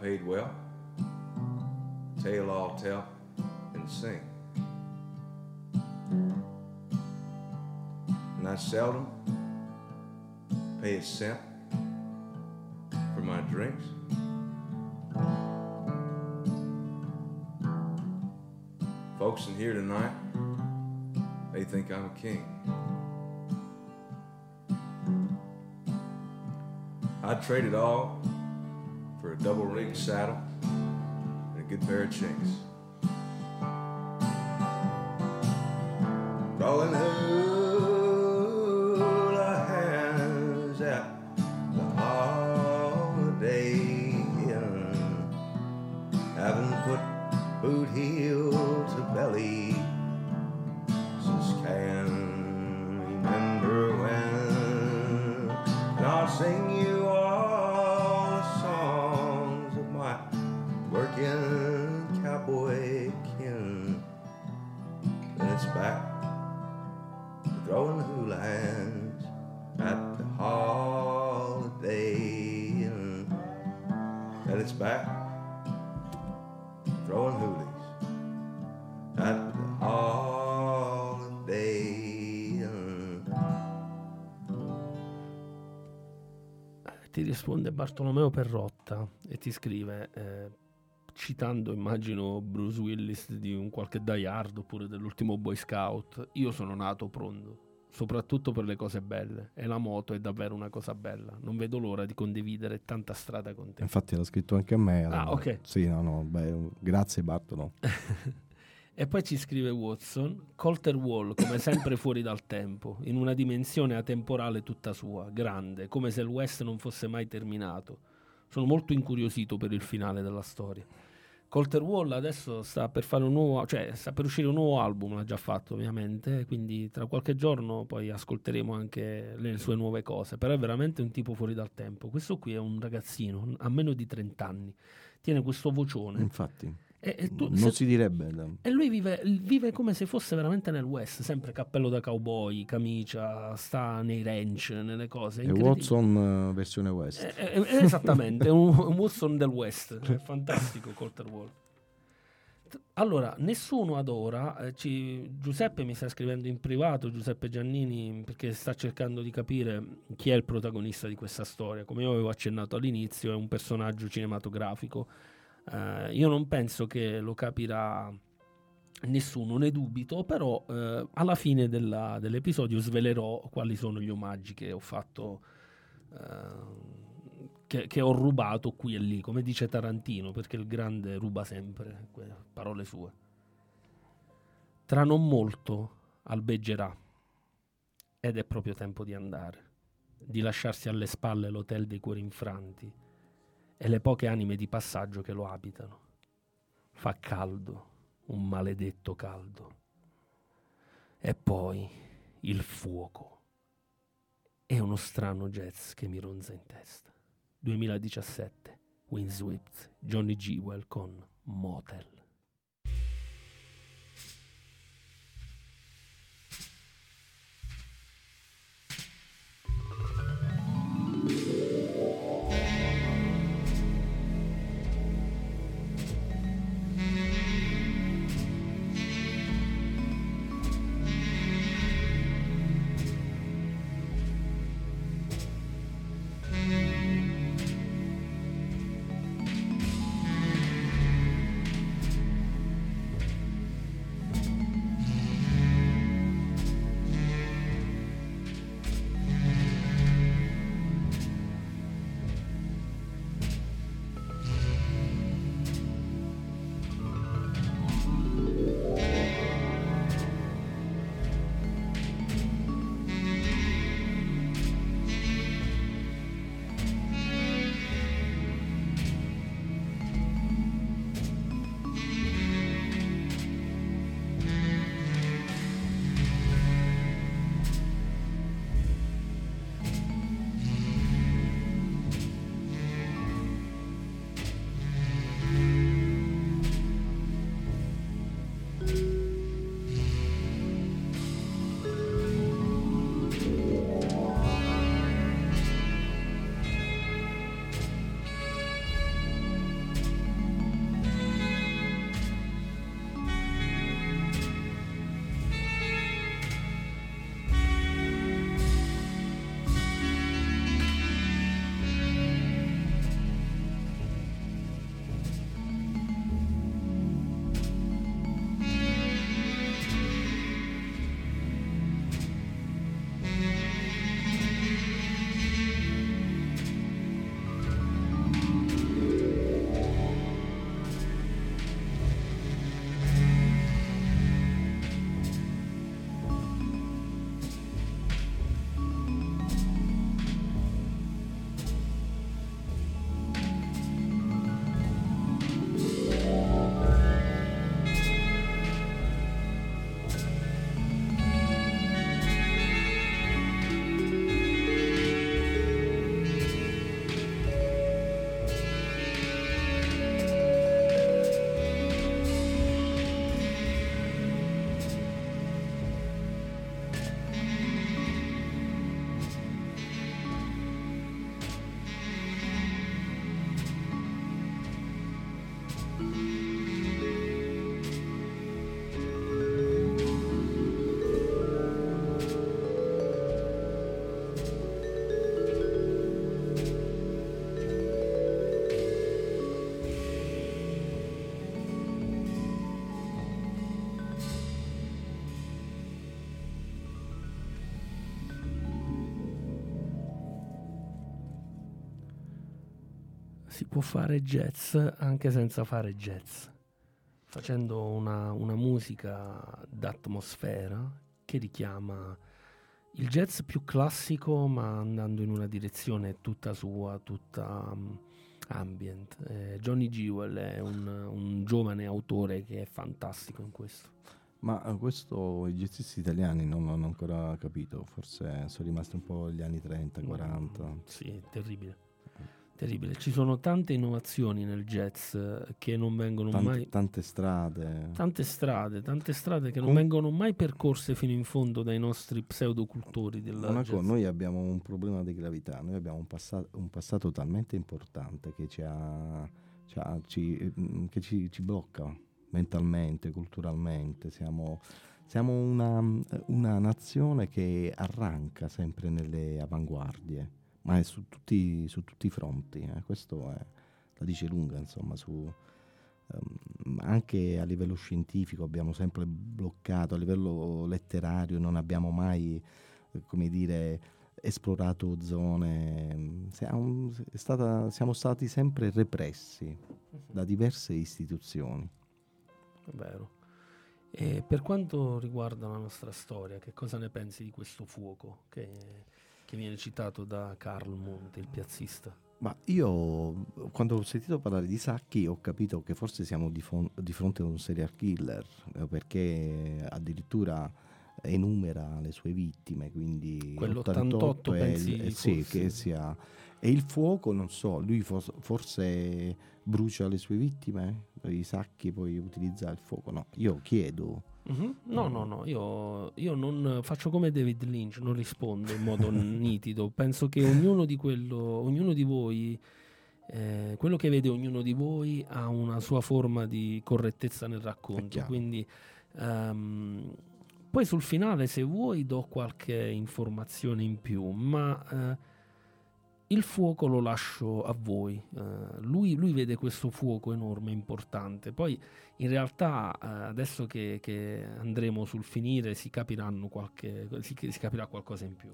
Paid well, tale I'll tell and sing. And I seldom pay a cent for my drinks. Folks in here tonight, they think I'm a king. I'd trade it all double rigged saddle and a good pair of chinks. Bartolomeo Perrotta e ti scrive, eh, citando immagino Bruce Willis di un qualche Die Hard oppure dell'ultimo Boy Scout, io sono nato pronto, soprattutto per le cose belle e la moto è davvero una cosa bella, non vedo l'ora di condividere tanta strada con te. Infatti l'ha scritto anche a me. Ah, ok. Sì, no, no, beh, grazie Bartolo. E poi ci scrive Watson, Colter Wall come sempre fuori dal tempo, in una dimensione atemporale tutta sua, grande, come se il West non fosse mai terminato. Sono molto incuriosito per il finale della storia. Colter Wall adesso sta per fare un nuovo, cioè sta per uscire un nuovo album, l'ha già fatto ovviamente, quindi tra qualche giorno poi ascolteremo anche le sue nuove cose, però è veramente un tipo fuori dal tempo. Questo qui è un ragazzino, a meno di 30 anni, tiene questo vocione. Infatti, E, e tu- non se- si direbbe. da- e lui vive, vive come se fosse veramente nel West, sempre cappello da cowboy, camicia, sta nei ranch, nelle cose. È. Watson eh, versione West. Eh, eh, eh, esattamente, è un, un Watson del West, è fantastico Colter. T- Allora, nessuno ad ora, eh, ci- Giuseppe mi sta scrivendo in privato, Giuseppe Giannini, perché sta cercando di capire chi è il protagonista di questa storia. Come io avevo accennato all'inizio, è un personaggio cinematografico. Eh, io non penso che lo capirà nessuno, ne dubito, però eh, alla fine della- dell'episodio svelerò quali sono gli omaggi che ho fatto, eh, che, che ho rubato qui e lì, come dice Tarantino, perché il grande ruba sempre, parole sue. Tra non molto albeggerà ed è proprio tempo di andare, di lasciarsi alle spalle l'hotel dei cuori infranti e le poche anime di passaggio che lo abitano. Fa caldo, un maledetto caldo. E poi il fuoco. E uno strano jazz che mi ronza in testa. 2017, Windswept, Johnny Jewel con Motel. Si può fare jazz anche senza fare jazz, facendo una, una musica d'atmosfera che richiama il jazz più classico ma andando in una direzione tutta sua, tutta um, ambient. Eh, Johnny Jewel è un, un giovane autore che è fantastico in questo. Ma eh, questo i jazzisti italiani non l'hanno ancora capito, forse sono rimasti un po' gli anni 30, 40. Mm, sì, terribile. Terribile. Ci sono tante innovazioni nel jazz eh, che non vengono Tante, mai. tante strade. Tante strade, tante strade che non Com- vengono mai percorse fino in fondo dai nostri pseudocultori del Una jazz. noi abbiamo un problema di gravità, noi abbiamo un, passa- un passato talmente importante che ci, ha- ci ha- ci- mm, che ci- ci blocca mentalmente, culturalmente. Siamo, siamo una, una nazione che arranca sempre nelle avanguardie, ma è su tutti, su tutti i fronti. eh. Questo è- la dice lunga, insomma, su, ehm, anche a livello scientifico abbiamo sempre bloccato, a livello letterario non abbiamo mai, eh, come dire, esplorato zone, mm, siamo, è stata- siamo stati sempre repressi da diverse istituzioni. È vero. E per quanto riguarda la nostra storia, che cosa ne pensi di questo fuoco che, che viene citato da Carl Monte, il piazzista? Ma io quando ho sentito parlare di Sacchi ho capito che forse siamo di, fon- di fronte a un serial killer, eh, perché addirittura enumera le sue vittime, quindi Quell'88 88 è pensi eh, sì, che sia... E il fuoco, non so, lui forse brucia le sue vittime, i sacchi poi utilizza il fuoco, no, io chiedo... Mhm. No, no, no, io, io non faccio come David Lynch, non rispondo in modo nitido. Penso che ognuno di, quello, ognuno di voi, eh, quello che vede ognuno di voi ha una sua forma di correttezza nel racconto. Quindi, ehm, poi sul finale, se vuoi, do qualche informazione in più, ma eh, il fuoco lo lascio a voi. Eh, lui, lui vede questo fuoco enorme, importante. Poi in realtà eh, adesso che, che andremo sul finire si capiranno qualche si, si capirà qualcosa in più.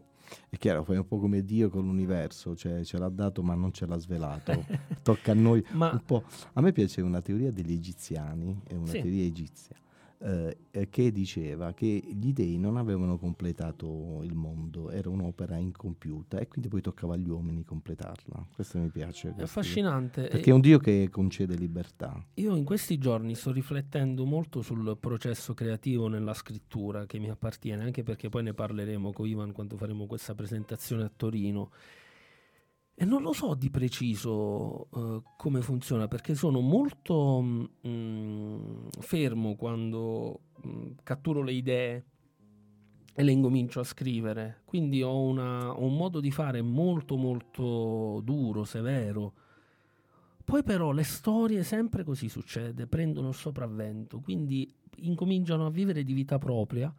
È chiaro, fai un po' come Dio con l'universo, cioè ce l'ha dato ma non ce l'ha svelato. Tocca a noi Ma un po'. A me piace una teoria degli egiziani, è una Sì. teoria egizia, eh, che diceva che gli dei non avevano completato il mondo, era un'opera incompiuta e quindi poi toccava agli uomini completarla. Questo mi piace. è affascinante. Perché è un Dio che concede libertà. Io in questi giorni sto riflettendo molto sul processo creativo nella scrittura che mi appartiene, anche perché poi ne parleremo con Ivan quando faremo questa presentazione a Torino. E non lo so di preciso eh, come funziona, perché sono molto mm, fermo quando mm, catturo le idee e le incomincio a scrivere. Quindi ho, una- ho un modo di fare molto molto duro, severo. Poi però le storie sempre così succede, prendono il sopravvento, quindi incominciano a vivere di vita propria,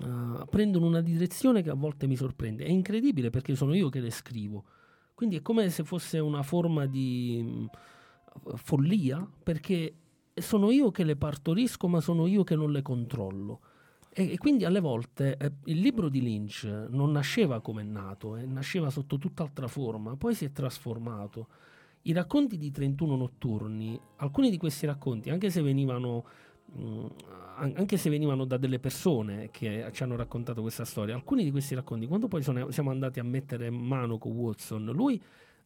eh, prendono una direzione che a volte mi sorprende. È incredibile perché sono io che le scrivo, quindi è come se fosse una forma di follia, perché sono io che le partorisco, ma sono io che non le controllo. E, e quindi alle volte eh, il libro di Lynch non nasceva come è nato, eh, nasceva sotto tutt'altra forma, poi si è trasformato. I racconti di 31 notturni, alcuni di questi racconti, anche se venivano, anche se venivano da delle persone che ci hanno raccontato questa storia, alcuni di questi racconti, quando poi sono- siamo andati a mettere mano con Watson, lui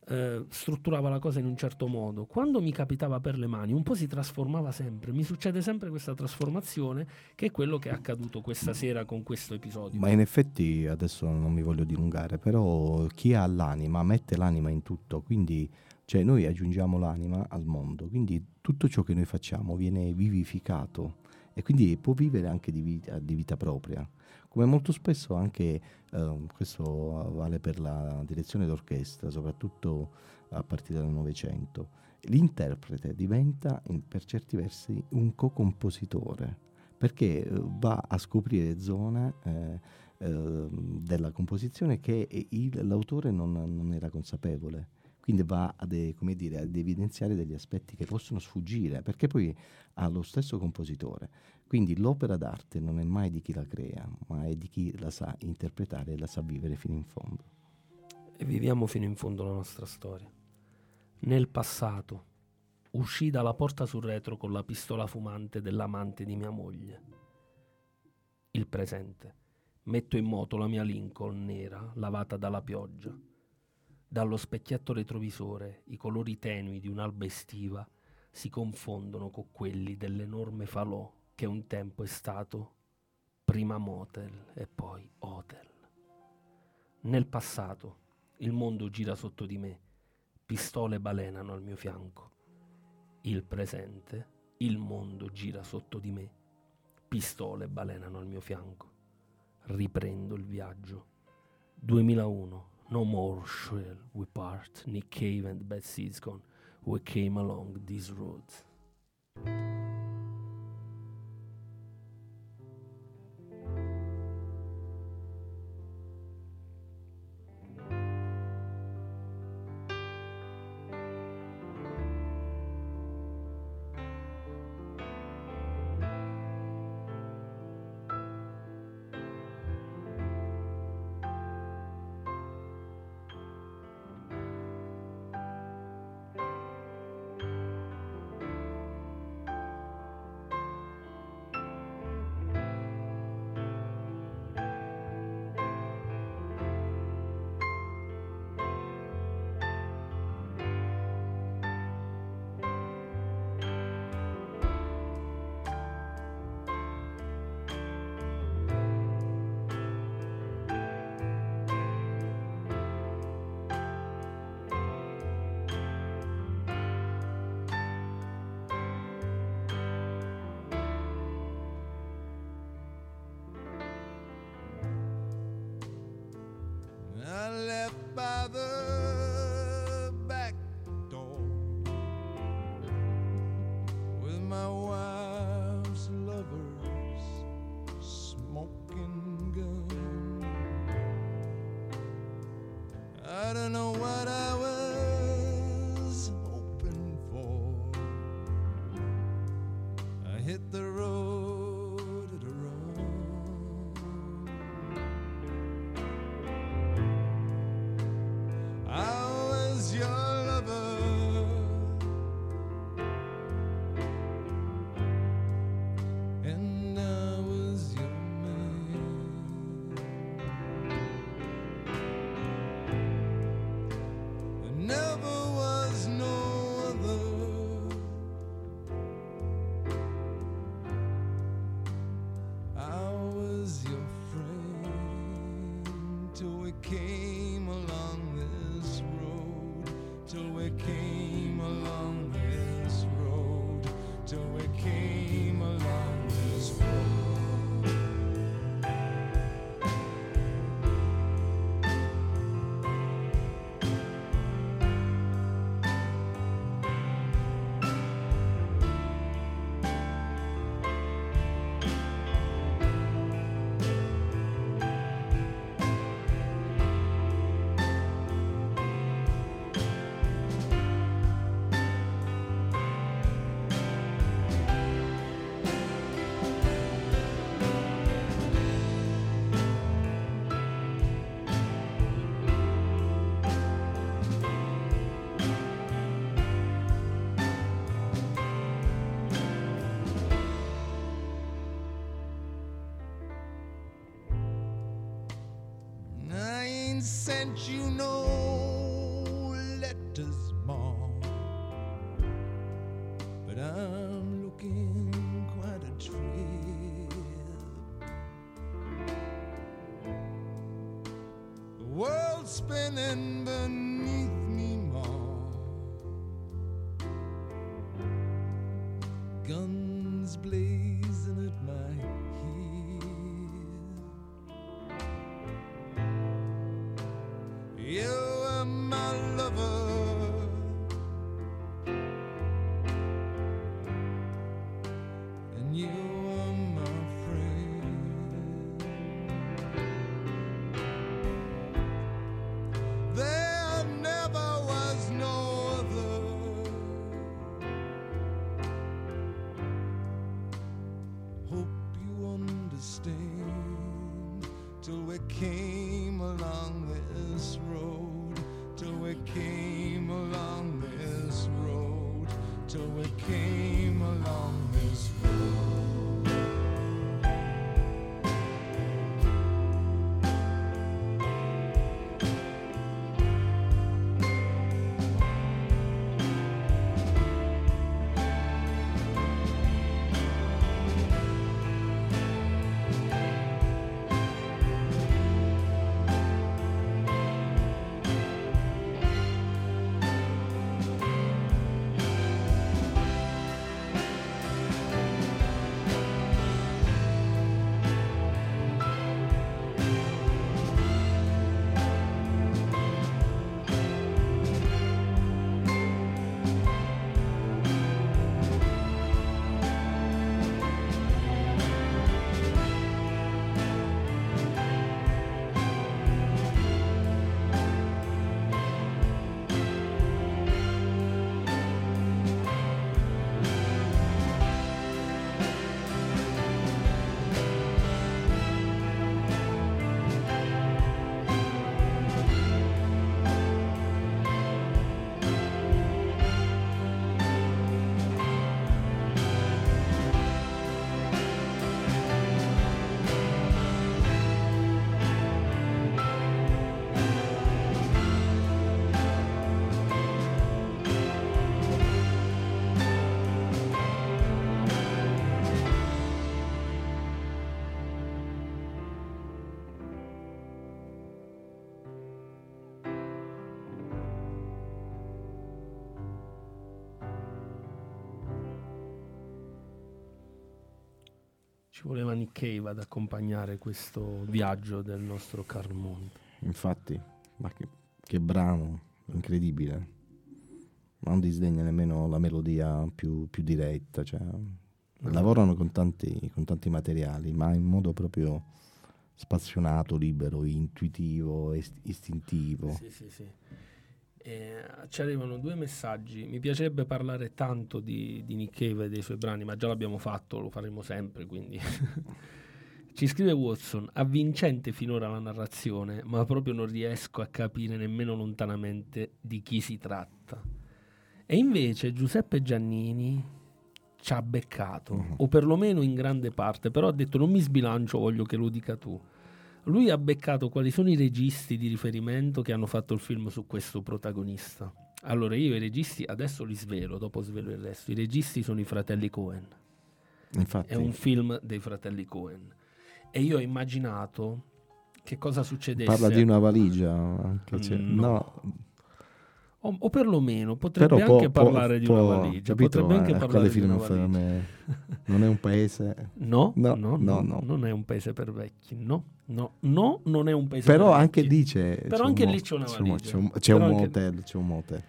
eh, strutturava la cosa in un certo modo. Quando mi capitava per le mani, un po' si trasformava sempre. Mi succede sempre questa trasformazione, che è quello che è accaduto questa sera con questo episodio. Ma in effetti, adesso non mi voglio dilungare, però chi ha l'anima mette l'anima in tutto, quindi cioè, noi aggiungiamo l'anima al mondo, quindi tutto ciò che noi facciamo viene vivificato e quindi può vivere anche di vita, di vita propria. Come molto spesso anche, ehm, questo vale per la direzione d'orchestra, soprattutto a partire dal Novecento, l'interprete diventa in- per certi versi un co-compositore perché eh, va a scoprire zone eh, eh, della composizione che il- l'autore non, non era consapevole. Quindi va ad, dire, ad evidenziare degli aspetti che possono sfuggire, perché poi ha lo stesso compositore. Quindi l'opera d'arte non è mai di chi la crea, ma è di chi la sa interpretare e la sa vivere fino in fondo. e viviamo fino in fondo la nostra storia. Nel passato uscì dalla porta sul retro con la pistola fumante dell'amante di mia moglie. Il presente. Metto in moto la mia Lincoln nera lavata dalla pioggia. Dallo specchietto retrovisore i colori tenui di un'alba estiva si confondono con quelli dell'enorme falò che un tempo è stato prima motel e poi hotel. Nel passato il mondo gira sotto di me, pistole balenano al mio fianco. Il presente, il mondo gira sotto di me, pistole balenano al mio fianco. Riprendo il viaggio. 2001, no more shall we part, Nick Cave and Bad Seeds Gone, we came along these roads. spinning Ci voleva Nick Cave ad accompagnare questo viaggio del nostro Carmonte. Infatti, ma che, che brano incredibile. Non disdegna nemmeno la melodia più, più diretta. Cioè, lavorano con tanti, con tanti, materiali, ma in modo proprio spazionato, libero, intuitivo, est- istintivo. Sì, sì, sì. Eh, ci arrivano due messaggi. Mi piacerebbe parlare tanto di, di Nick Cave e dei suoi brani, ma già l'abbiamo fatto, lo faremo sempre. Quindi ci scrive Watson: avvincente finora la narrazione, ma proprio non riesco a capire nemmeno lontanamente di chi si tratta. E invece Giuseppe Giannini ci ha beccato, o perlomeno in grande parte, però ha detto non mi sbilancio, voglio che lo dica tu. Lui ha beccato quali sono i registi di riferimento che hanno fatto il film su questo protagonista. Allora io i registi adesso li svelo, dopo svelo il resto. I registi sono i fratelli Cohen. Infatti, È un film dei fratelli Cohen. E io ho immaginato che cosa succedesse. parla di una valigia. Anche se- No. no, O, o perlomeno potrebbe però anche può- parlare di può- una valigia. capito? Potrebbe anche Eh, parlare di una valigia. non è un paese. No, no, no, no, no. non è un paese per vecchi. No, no, no, non è un paese Però per anche lì c'è. Però c'è anche lì c'è una valigia. C'è un, c'è un motel. C'è un motel.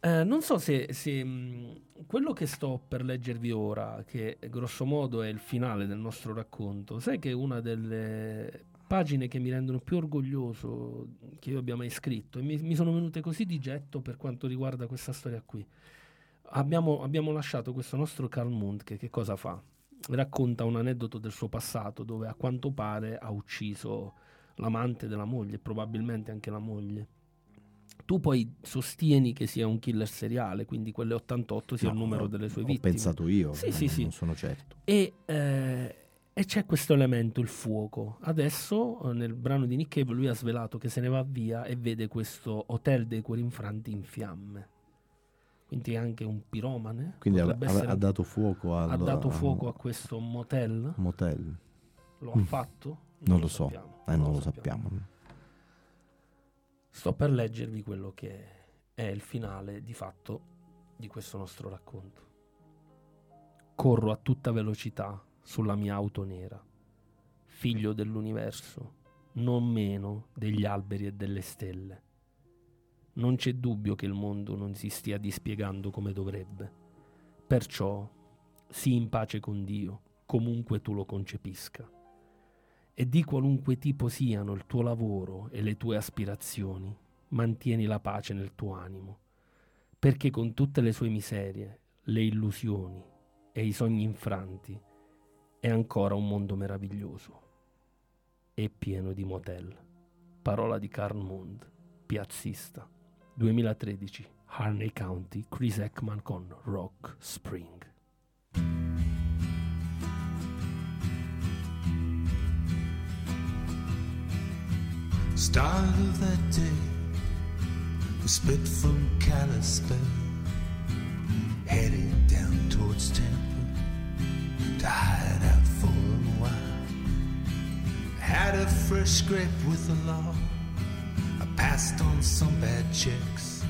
Eh, non so se, se, mh, quello che sto per leggervi ora, che grosso modo è il finale del nostro racconto, sai che una delle pagine che mi rendono più orgoglioso che io abbia mai scritto, e mi, mi sono venute così di getto per quanto riguarda questa storia qui. Abbiamo, abbiamo lasciato questo nostro Carl Mund che che cosa fa? Racconta un aneddoto del suo passato dove a quanto pare ha ucciso l'amante della moglie, probabilmente anche la moglie. Tu poi sostieni che sia un killer seriale, quindi quelle 88 sia il No, numero ho- delle sue ho vittime. pensato io, Sì, non- sì, sì. non sono certo. E, eh, e c'è questo elemento, il fuoco. Adesso eh, nel brano di Nick Cave lui ha svelato che se ne va via e vede questo hotel dei cuori infranti in fiamme. Quindi è anche un piromane. Quindi ha, essere- ha dato fuoco al ha dato fuoco a questo motel? motel. Lo ha Mm. fatto? Non, lo so, sappiamo, eh, non lo sappiamo. Sto per leggervi quello che è il finale di fatto di questo nostro racconto. Corro a tutta velocità sulla mia auto nera, figlio dell'universo, non meno degli alberi e delle stelle. Non c'è dubbio che il mondo non si stia dispiegando come dovrebbe. Perciò sii in pace con Dio, comunque tu lo concepisca e di qualunque tipo siano il tuo lavoro e le tue aspirazioni, mantieni la pace nel tuo animo, perché con tutte le sue miserie, le illusioni e i sogni infranti, è ancora un mondo meraviglioso e pieno di motel. Parola di Carl Mund, piazzista, 2013, Harney County, Chris Ekman con Rock Spring. Start of that day, we split from Kalispell, headed down towards Tampa to hide out for a while. Had a fresh scrape with the law. Passed on some bad checks.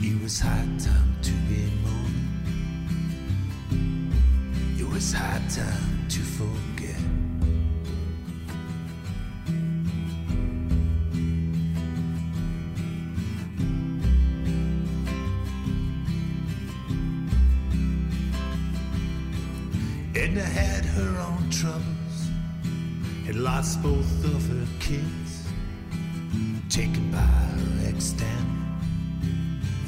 It was high time to be moving. It was high time to forget. Edna had her own troubles, had lost both of her kids, taken by her ex Danny,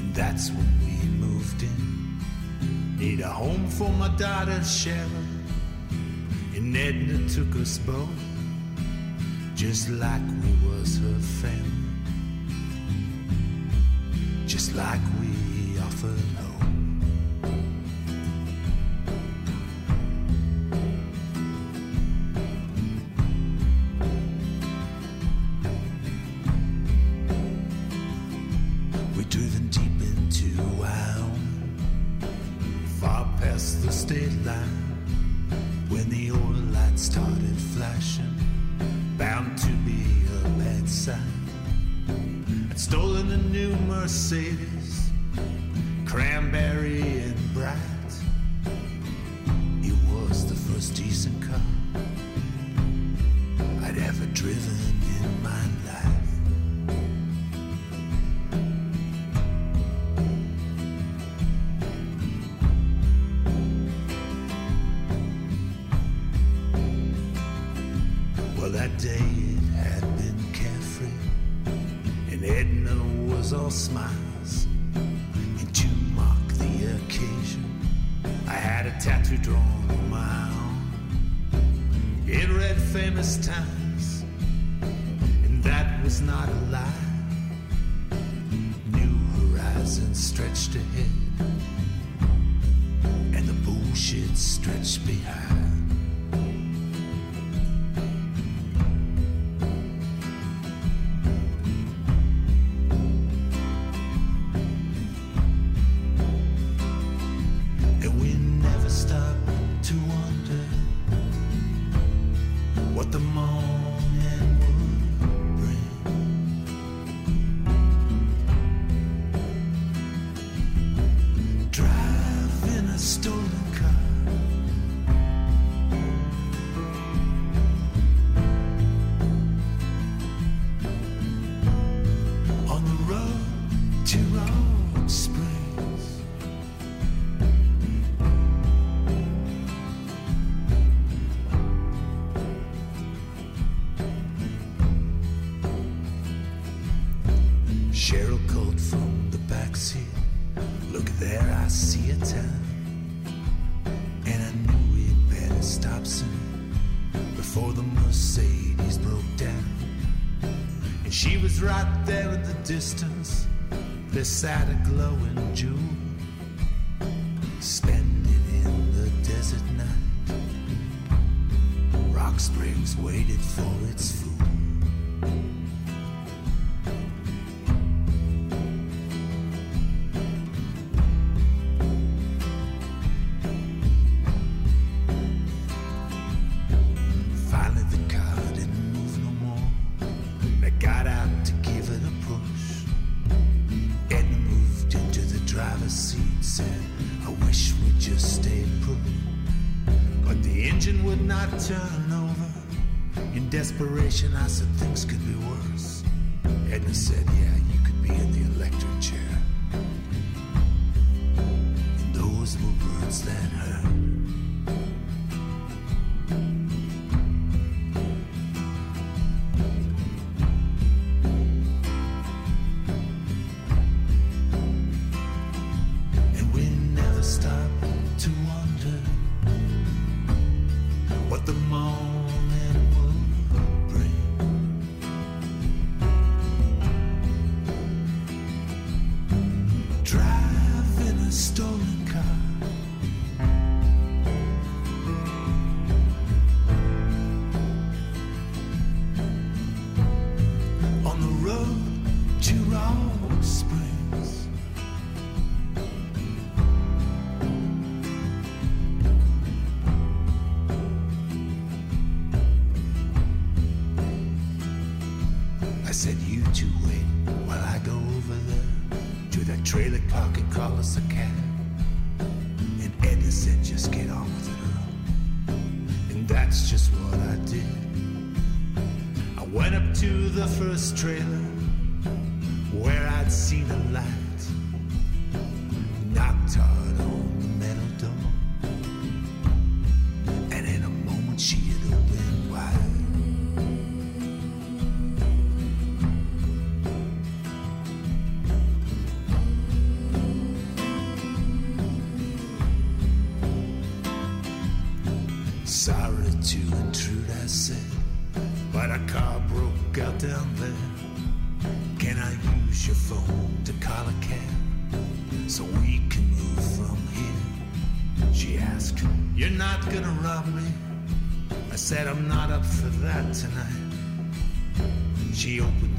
and that's when we moved in. Need a home for my daughter Sharon, and Edna took us both, just like we was her family, just like we offered existiam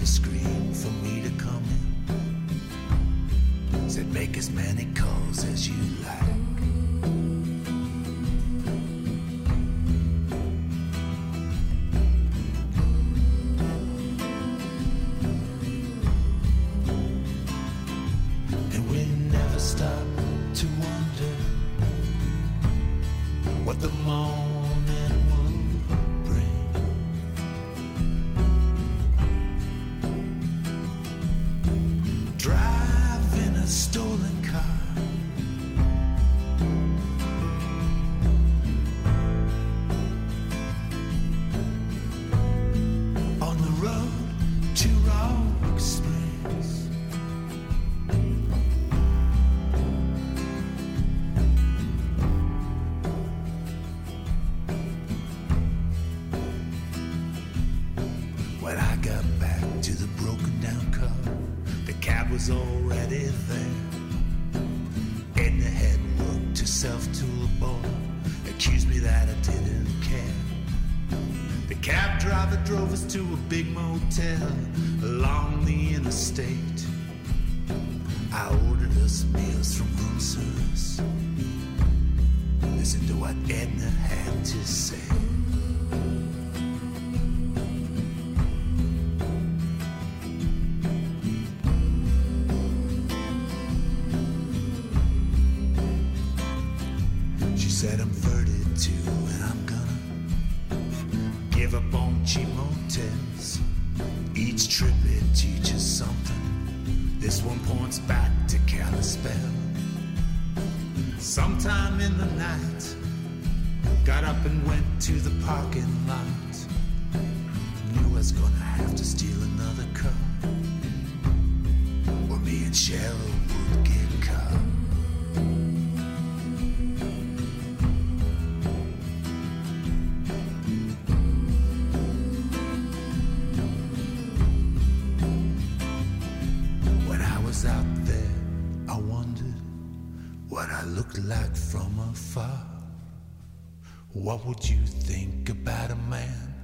What would you think about a man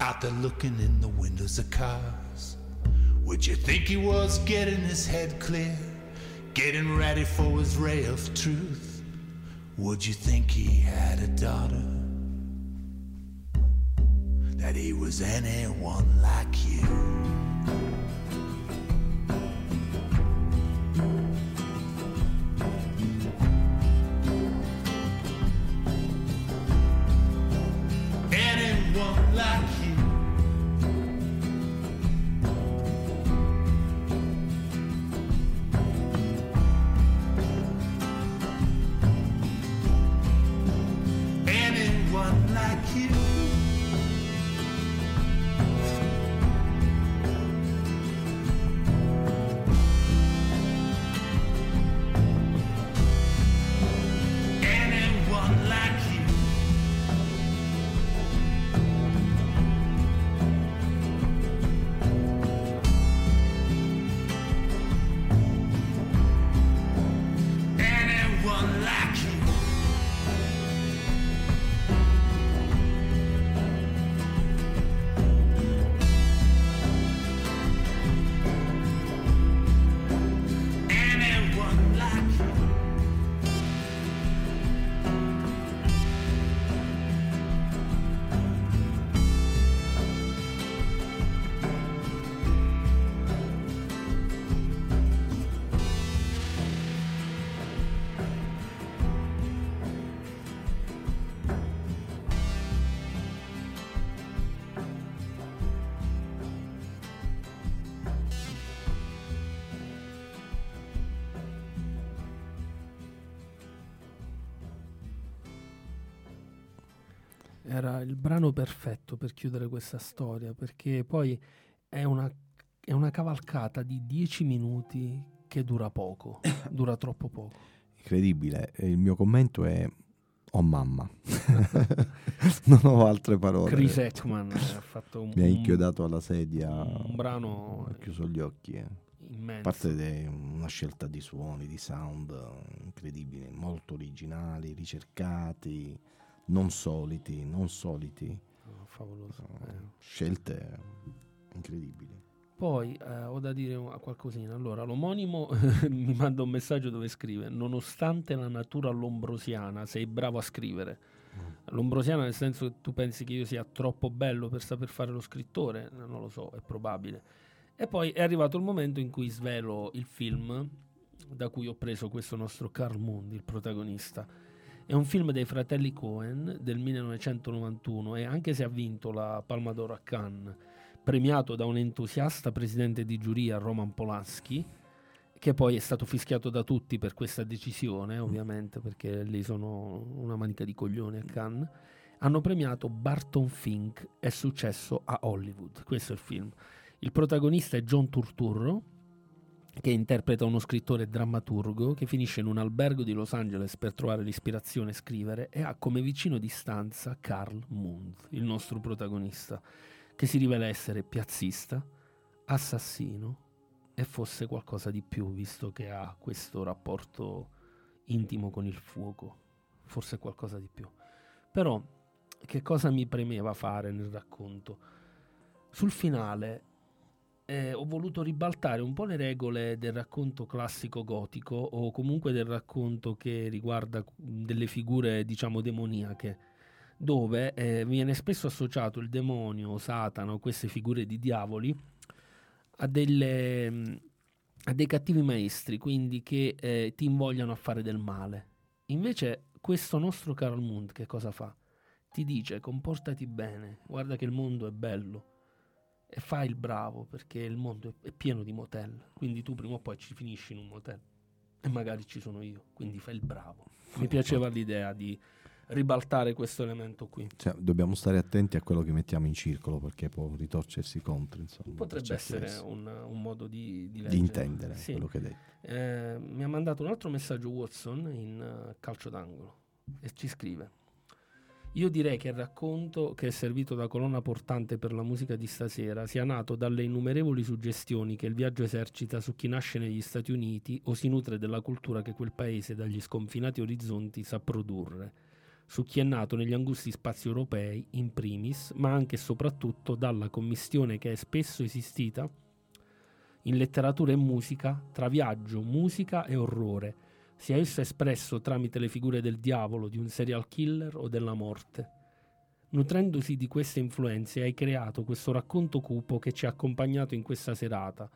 out there looking in the windows of cars? Would you think he was getting his head clear, getting ready for his ray of truth? Would you think he had a daughter? That he was anyone like you? Brano perfetto per chiudere questa storia, perché poi è una, è una cavalcata di dieci minuti che dura poco, dura troppo poco. Incredibile. Il mio commento è oh mamma. non ho altre parole. Chris Ekman ha fatto un, Mi ha inchiodato alla sedia. un brano Ho chiuso gli occhi. eh. immenso. A parte de- una scelta di suoni, di sound incredibili, molto originali, ricercati, non soliti, non soliti. Oh, favoloso. eh. Scelte incredibili. Poi eh, ho da dire una qualcosina. Allora, l'omonimo mi manda un messaggio dove scrive: Nonostante la natura lombrosiana, sei bravo a scrivere. Lombrosiana, nel senso che tu pensi che io sia troppo bello per saper fare lo scrittore, non lo so, è probabile. E poi è arrivato il momento in cui svelo il film da cui ho preso questo nostro Carl Mundi, il protagonista. È un film dei fratelli Cohen del 1991 e anche se ha vinto la Palma d'Oro a Cannes, premiato da un entusiasta presidente di giuria, Roman Polanski, che poi è stato fischiato da tutti per questa decisione, ovviamente, perché lì sono una manica di coglioni a Cannes, hanno premiato Barton Fink, è successo a Hollywood. Questo è il film. Il protagonista è John Turturro, che interpreta uno scrittore drammaturgo che finisce in un albergo di Los Angeles per trovare l'ispirazione a scrivere e ha come vicino di stanza Carl Mund, il nostro protagonista, che si rivela essere piazzista, assassino e fosse qualcosa di più, visto che ha questo rapporto intimo con il fuoco, forse qualcosa di più. Però che cosa mi premeva fare nel racconto? Sul finale eh, ho voluto ribaltare un po' le regole del racconto classico gotico o comunque del racconto che riguarda mh, delle figure diciamo demoniache dove eh, viene spesso associato il demonio, Satana o queste figure di diavoli a, delle, mh, a dei cattivi maestri, quindi che eh, ti invogliano a fare del male. Invece questo nostro Carl Mund che cosa fa? Ti dice comportati bene, guarda che il mondo è bello e fai il bravo perché il mondo è, pieno di motel, quindi tu prima o poi ci finisci in un motel e magari ci sono io, quindi fai il bravo. Mi piaceva l'idea di ribaltare questo elemento qui. Cioè, dobbiamo stare attenti a quello che mettiamo in circolo perché può ritorcersi contro. Insomma, Potrebbe certi essere un, un modo di, di di intendere Sì. quello che hai detto. Eh, mi ha mandato un altro messaggio Watson in eh, calcio d'angolo e ci scrive io direi che il racconto che è servito da colonna portante per la musica di stasera sia nato dalle innumerevoli suggestioni che il viaggio esercita su chi nasce negli Stati Uniti o si nutre della cultura che quel paese dagli sconfinati orizzonti sa produrre, su chi è nato negli angusti spazi europei in primis, ma anche e soprattutto dalla commistione che è spesso esistita in letteratura e musica tra viaggio, musica e orrore, sia esso espresso tramite le figure del diavolo, di un serial killer o della morte. Nutrendosi di queste influenze hai creato questo racconto cupo che ci ha accompagnato in questa serata,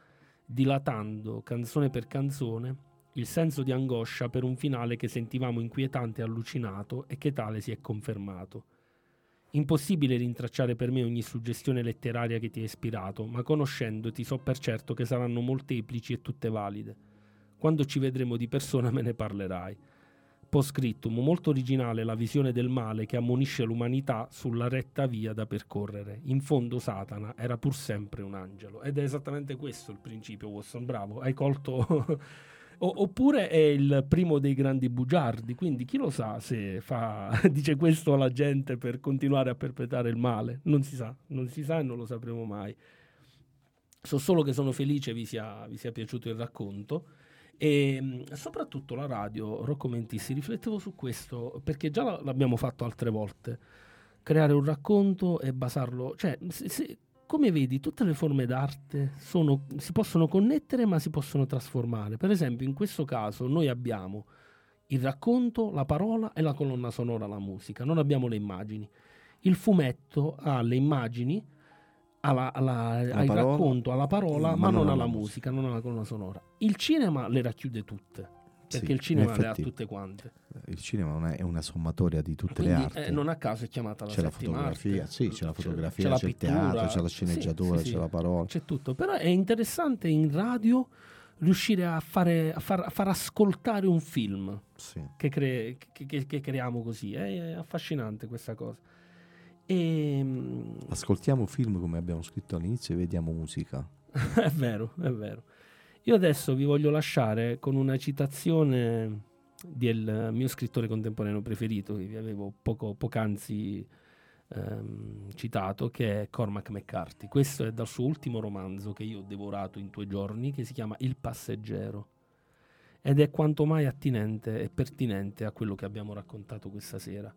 dilatando, canzone per canzone, il senso di angoscia per un finale che sentivamo inquietante e allucinato e che tale si è confermato. Impossibile rintracciare per me ogni suggestione letteraria che ti ha ispirato, ma conoscendoti so per certo che saranno molteplici e tutte valide. Quando ci vedremo di persona me ne parlerai. Postscriptum, molto originale la visione del male che ammonisce l'umanità sulla retta via da percorrere. In fondo Satana era pur sempre un angelo. Ed è esattamente questo il principio, Watson. Bravo, hai colto... Oppure è il primo dei grandi bugiardi, quindi chi lo sa se fa, dice questo alla gente per continuare a perpetrare il male. Non si sa, non si sa e non lo sapremo mai. So solo che sono felice vi sia, vi sia piaciuto il racconto e mh, soprattutto la radio, Rocco Mentissi, riflettevo su questo perché già la- l'abbiamo fatto altre volte. Creare un racconto e basarlo, cioè, se- se- come vedi, tutte le forme d'arte sono- si possono connettere ma si possono trasformare. Per esempio, in questo caso noi abbiamo il racconto, la parola e la colonna sonora, la musica, non abbiamo le immagini. Il fumetto ha le immagini, alla- ha il parola, racconto, ha la parola, ma ma, non non ha ha la la musica, non ha la colonna sonora. Il cinema le racchiude tutte, perché Sì, il cinema in le ha tutte quante. Il cinema non è, una sommatoria di tutte Quindi le arti. eh, non a caso è chiamata la c'è la fotografia, arte. sì, c'è la C'è- fotografia, c'è la c'è, il teatro, c'è la sceneggiatura, sì, sì. c'è la parola. C'è tutto, però è interessante in radio riuscire a, fare, a, far, a far ascoltare un film Sì. che, cre- che- che- che creiamo così. È affascinante questa cosa. E, mm, Ascoltiamo film come abbiamo scritto all'inizio e vediamo musica. è vero, è vero. Io adesso vi voglio lasciare con una citazione del mio scrittore contemporaneo preferito, che vi avevo poco, poc'anzi ehm, citato, che è Cormac McCarthy. Questo è dal suo ultimo romanzo che io ho devorato in due giorni, che si chiama Il passeggero. Ed è quanto mai attinente e pertinente a quello che abbiamo raccontato questa sera.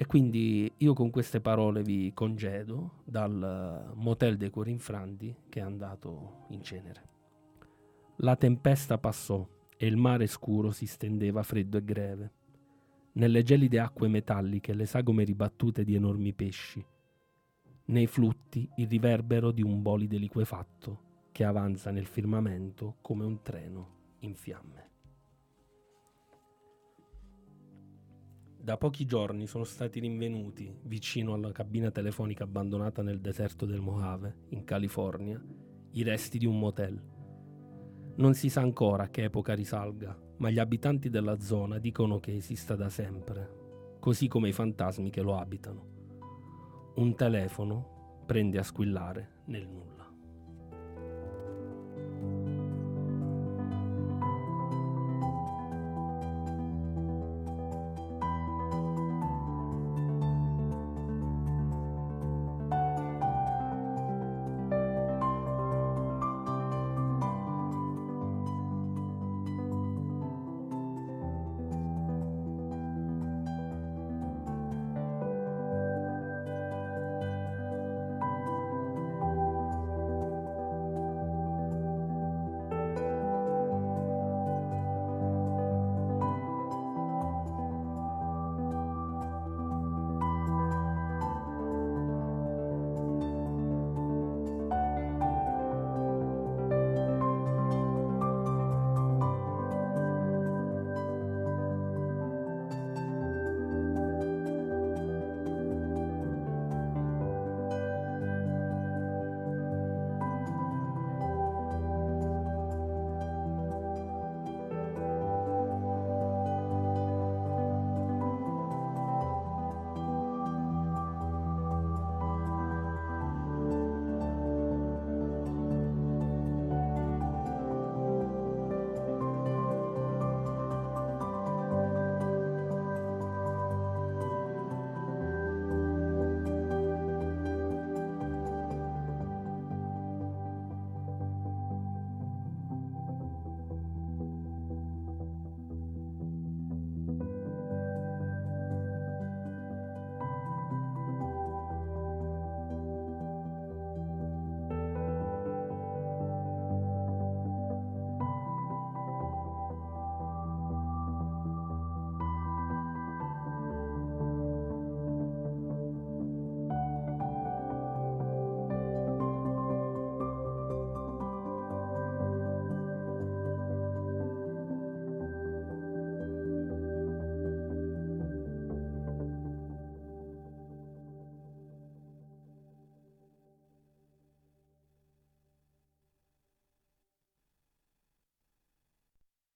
E quindi io con queste parole vi congedo dal motel dei cuori infranti che è andato in cenere. La tempesta passò e il mare scuro si stendeva freddo e greve. Nelle gelide acque metalliche le sagome ribattute di enormi pesci. Nei flutti il riverbero di un bolide liquefatto che avanza nel firmamento come un treno in fiamme. Da pochi giorni sono stati rinvenuti, vicino alla cabina telefonica abbandonata nel deserto del Mojave, in California, i resti di un motel. Non si sa ancora a che epoca risalga, ma gli abitanti della zona dicono che esista da sempre, così come i fantasmi che lo abitano. Un telefono prende a squillare nel nulla.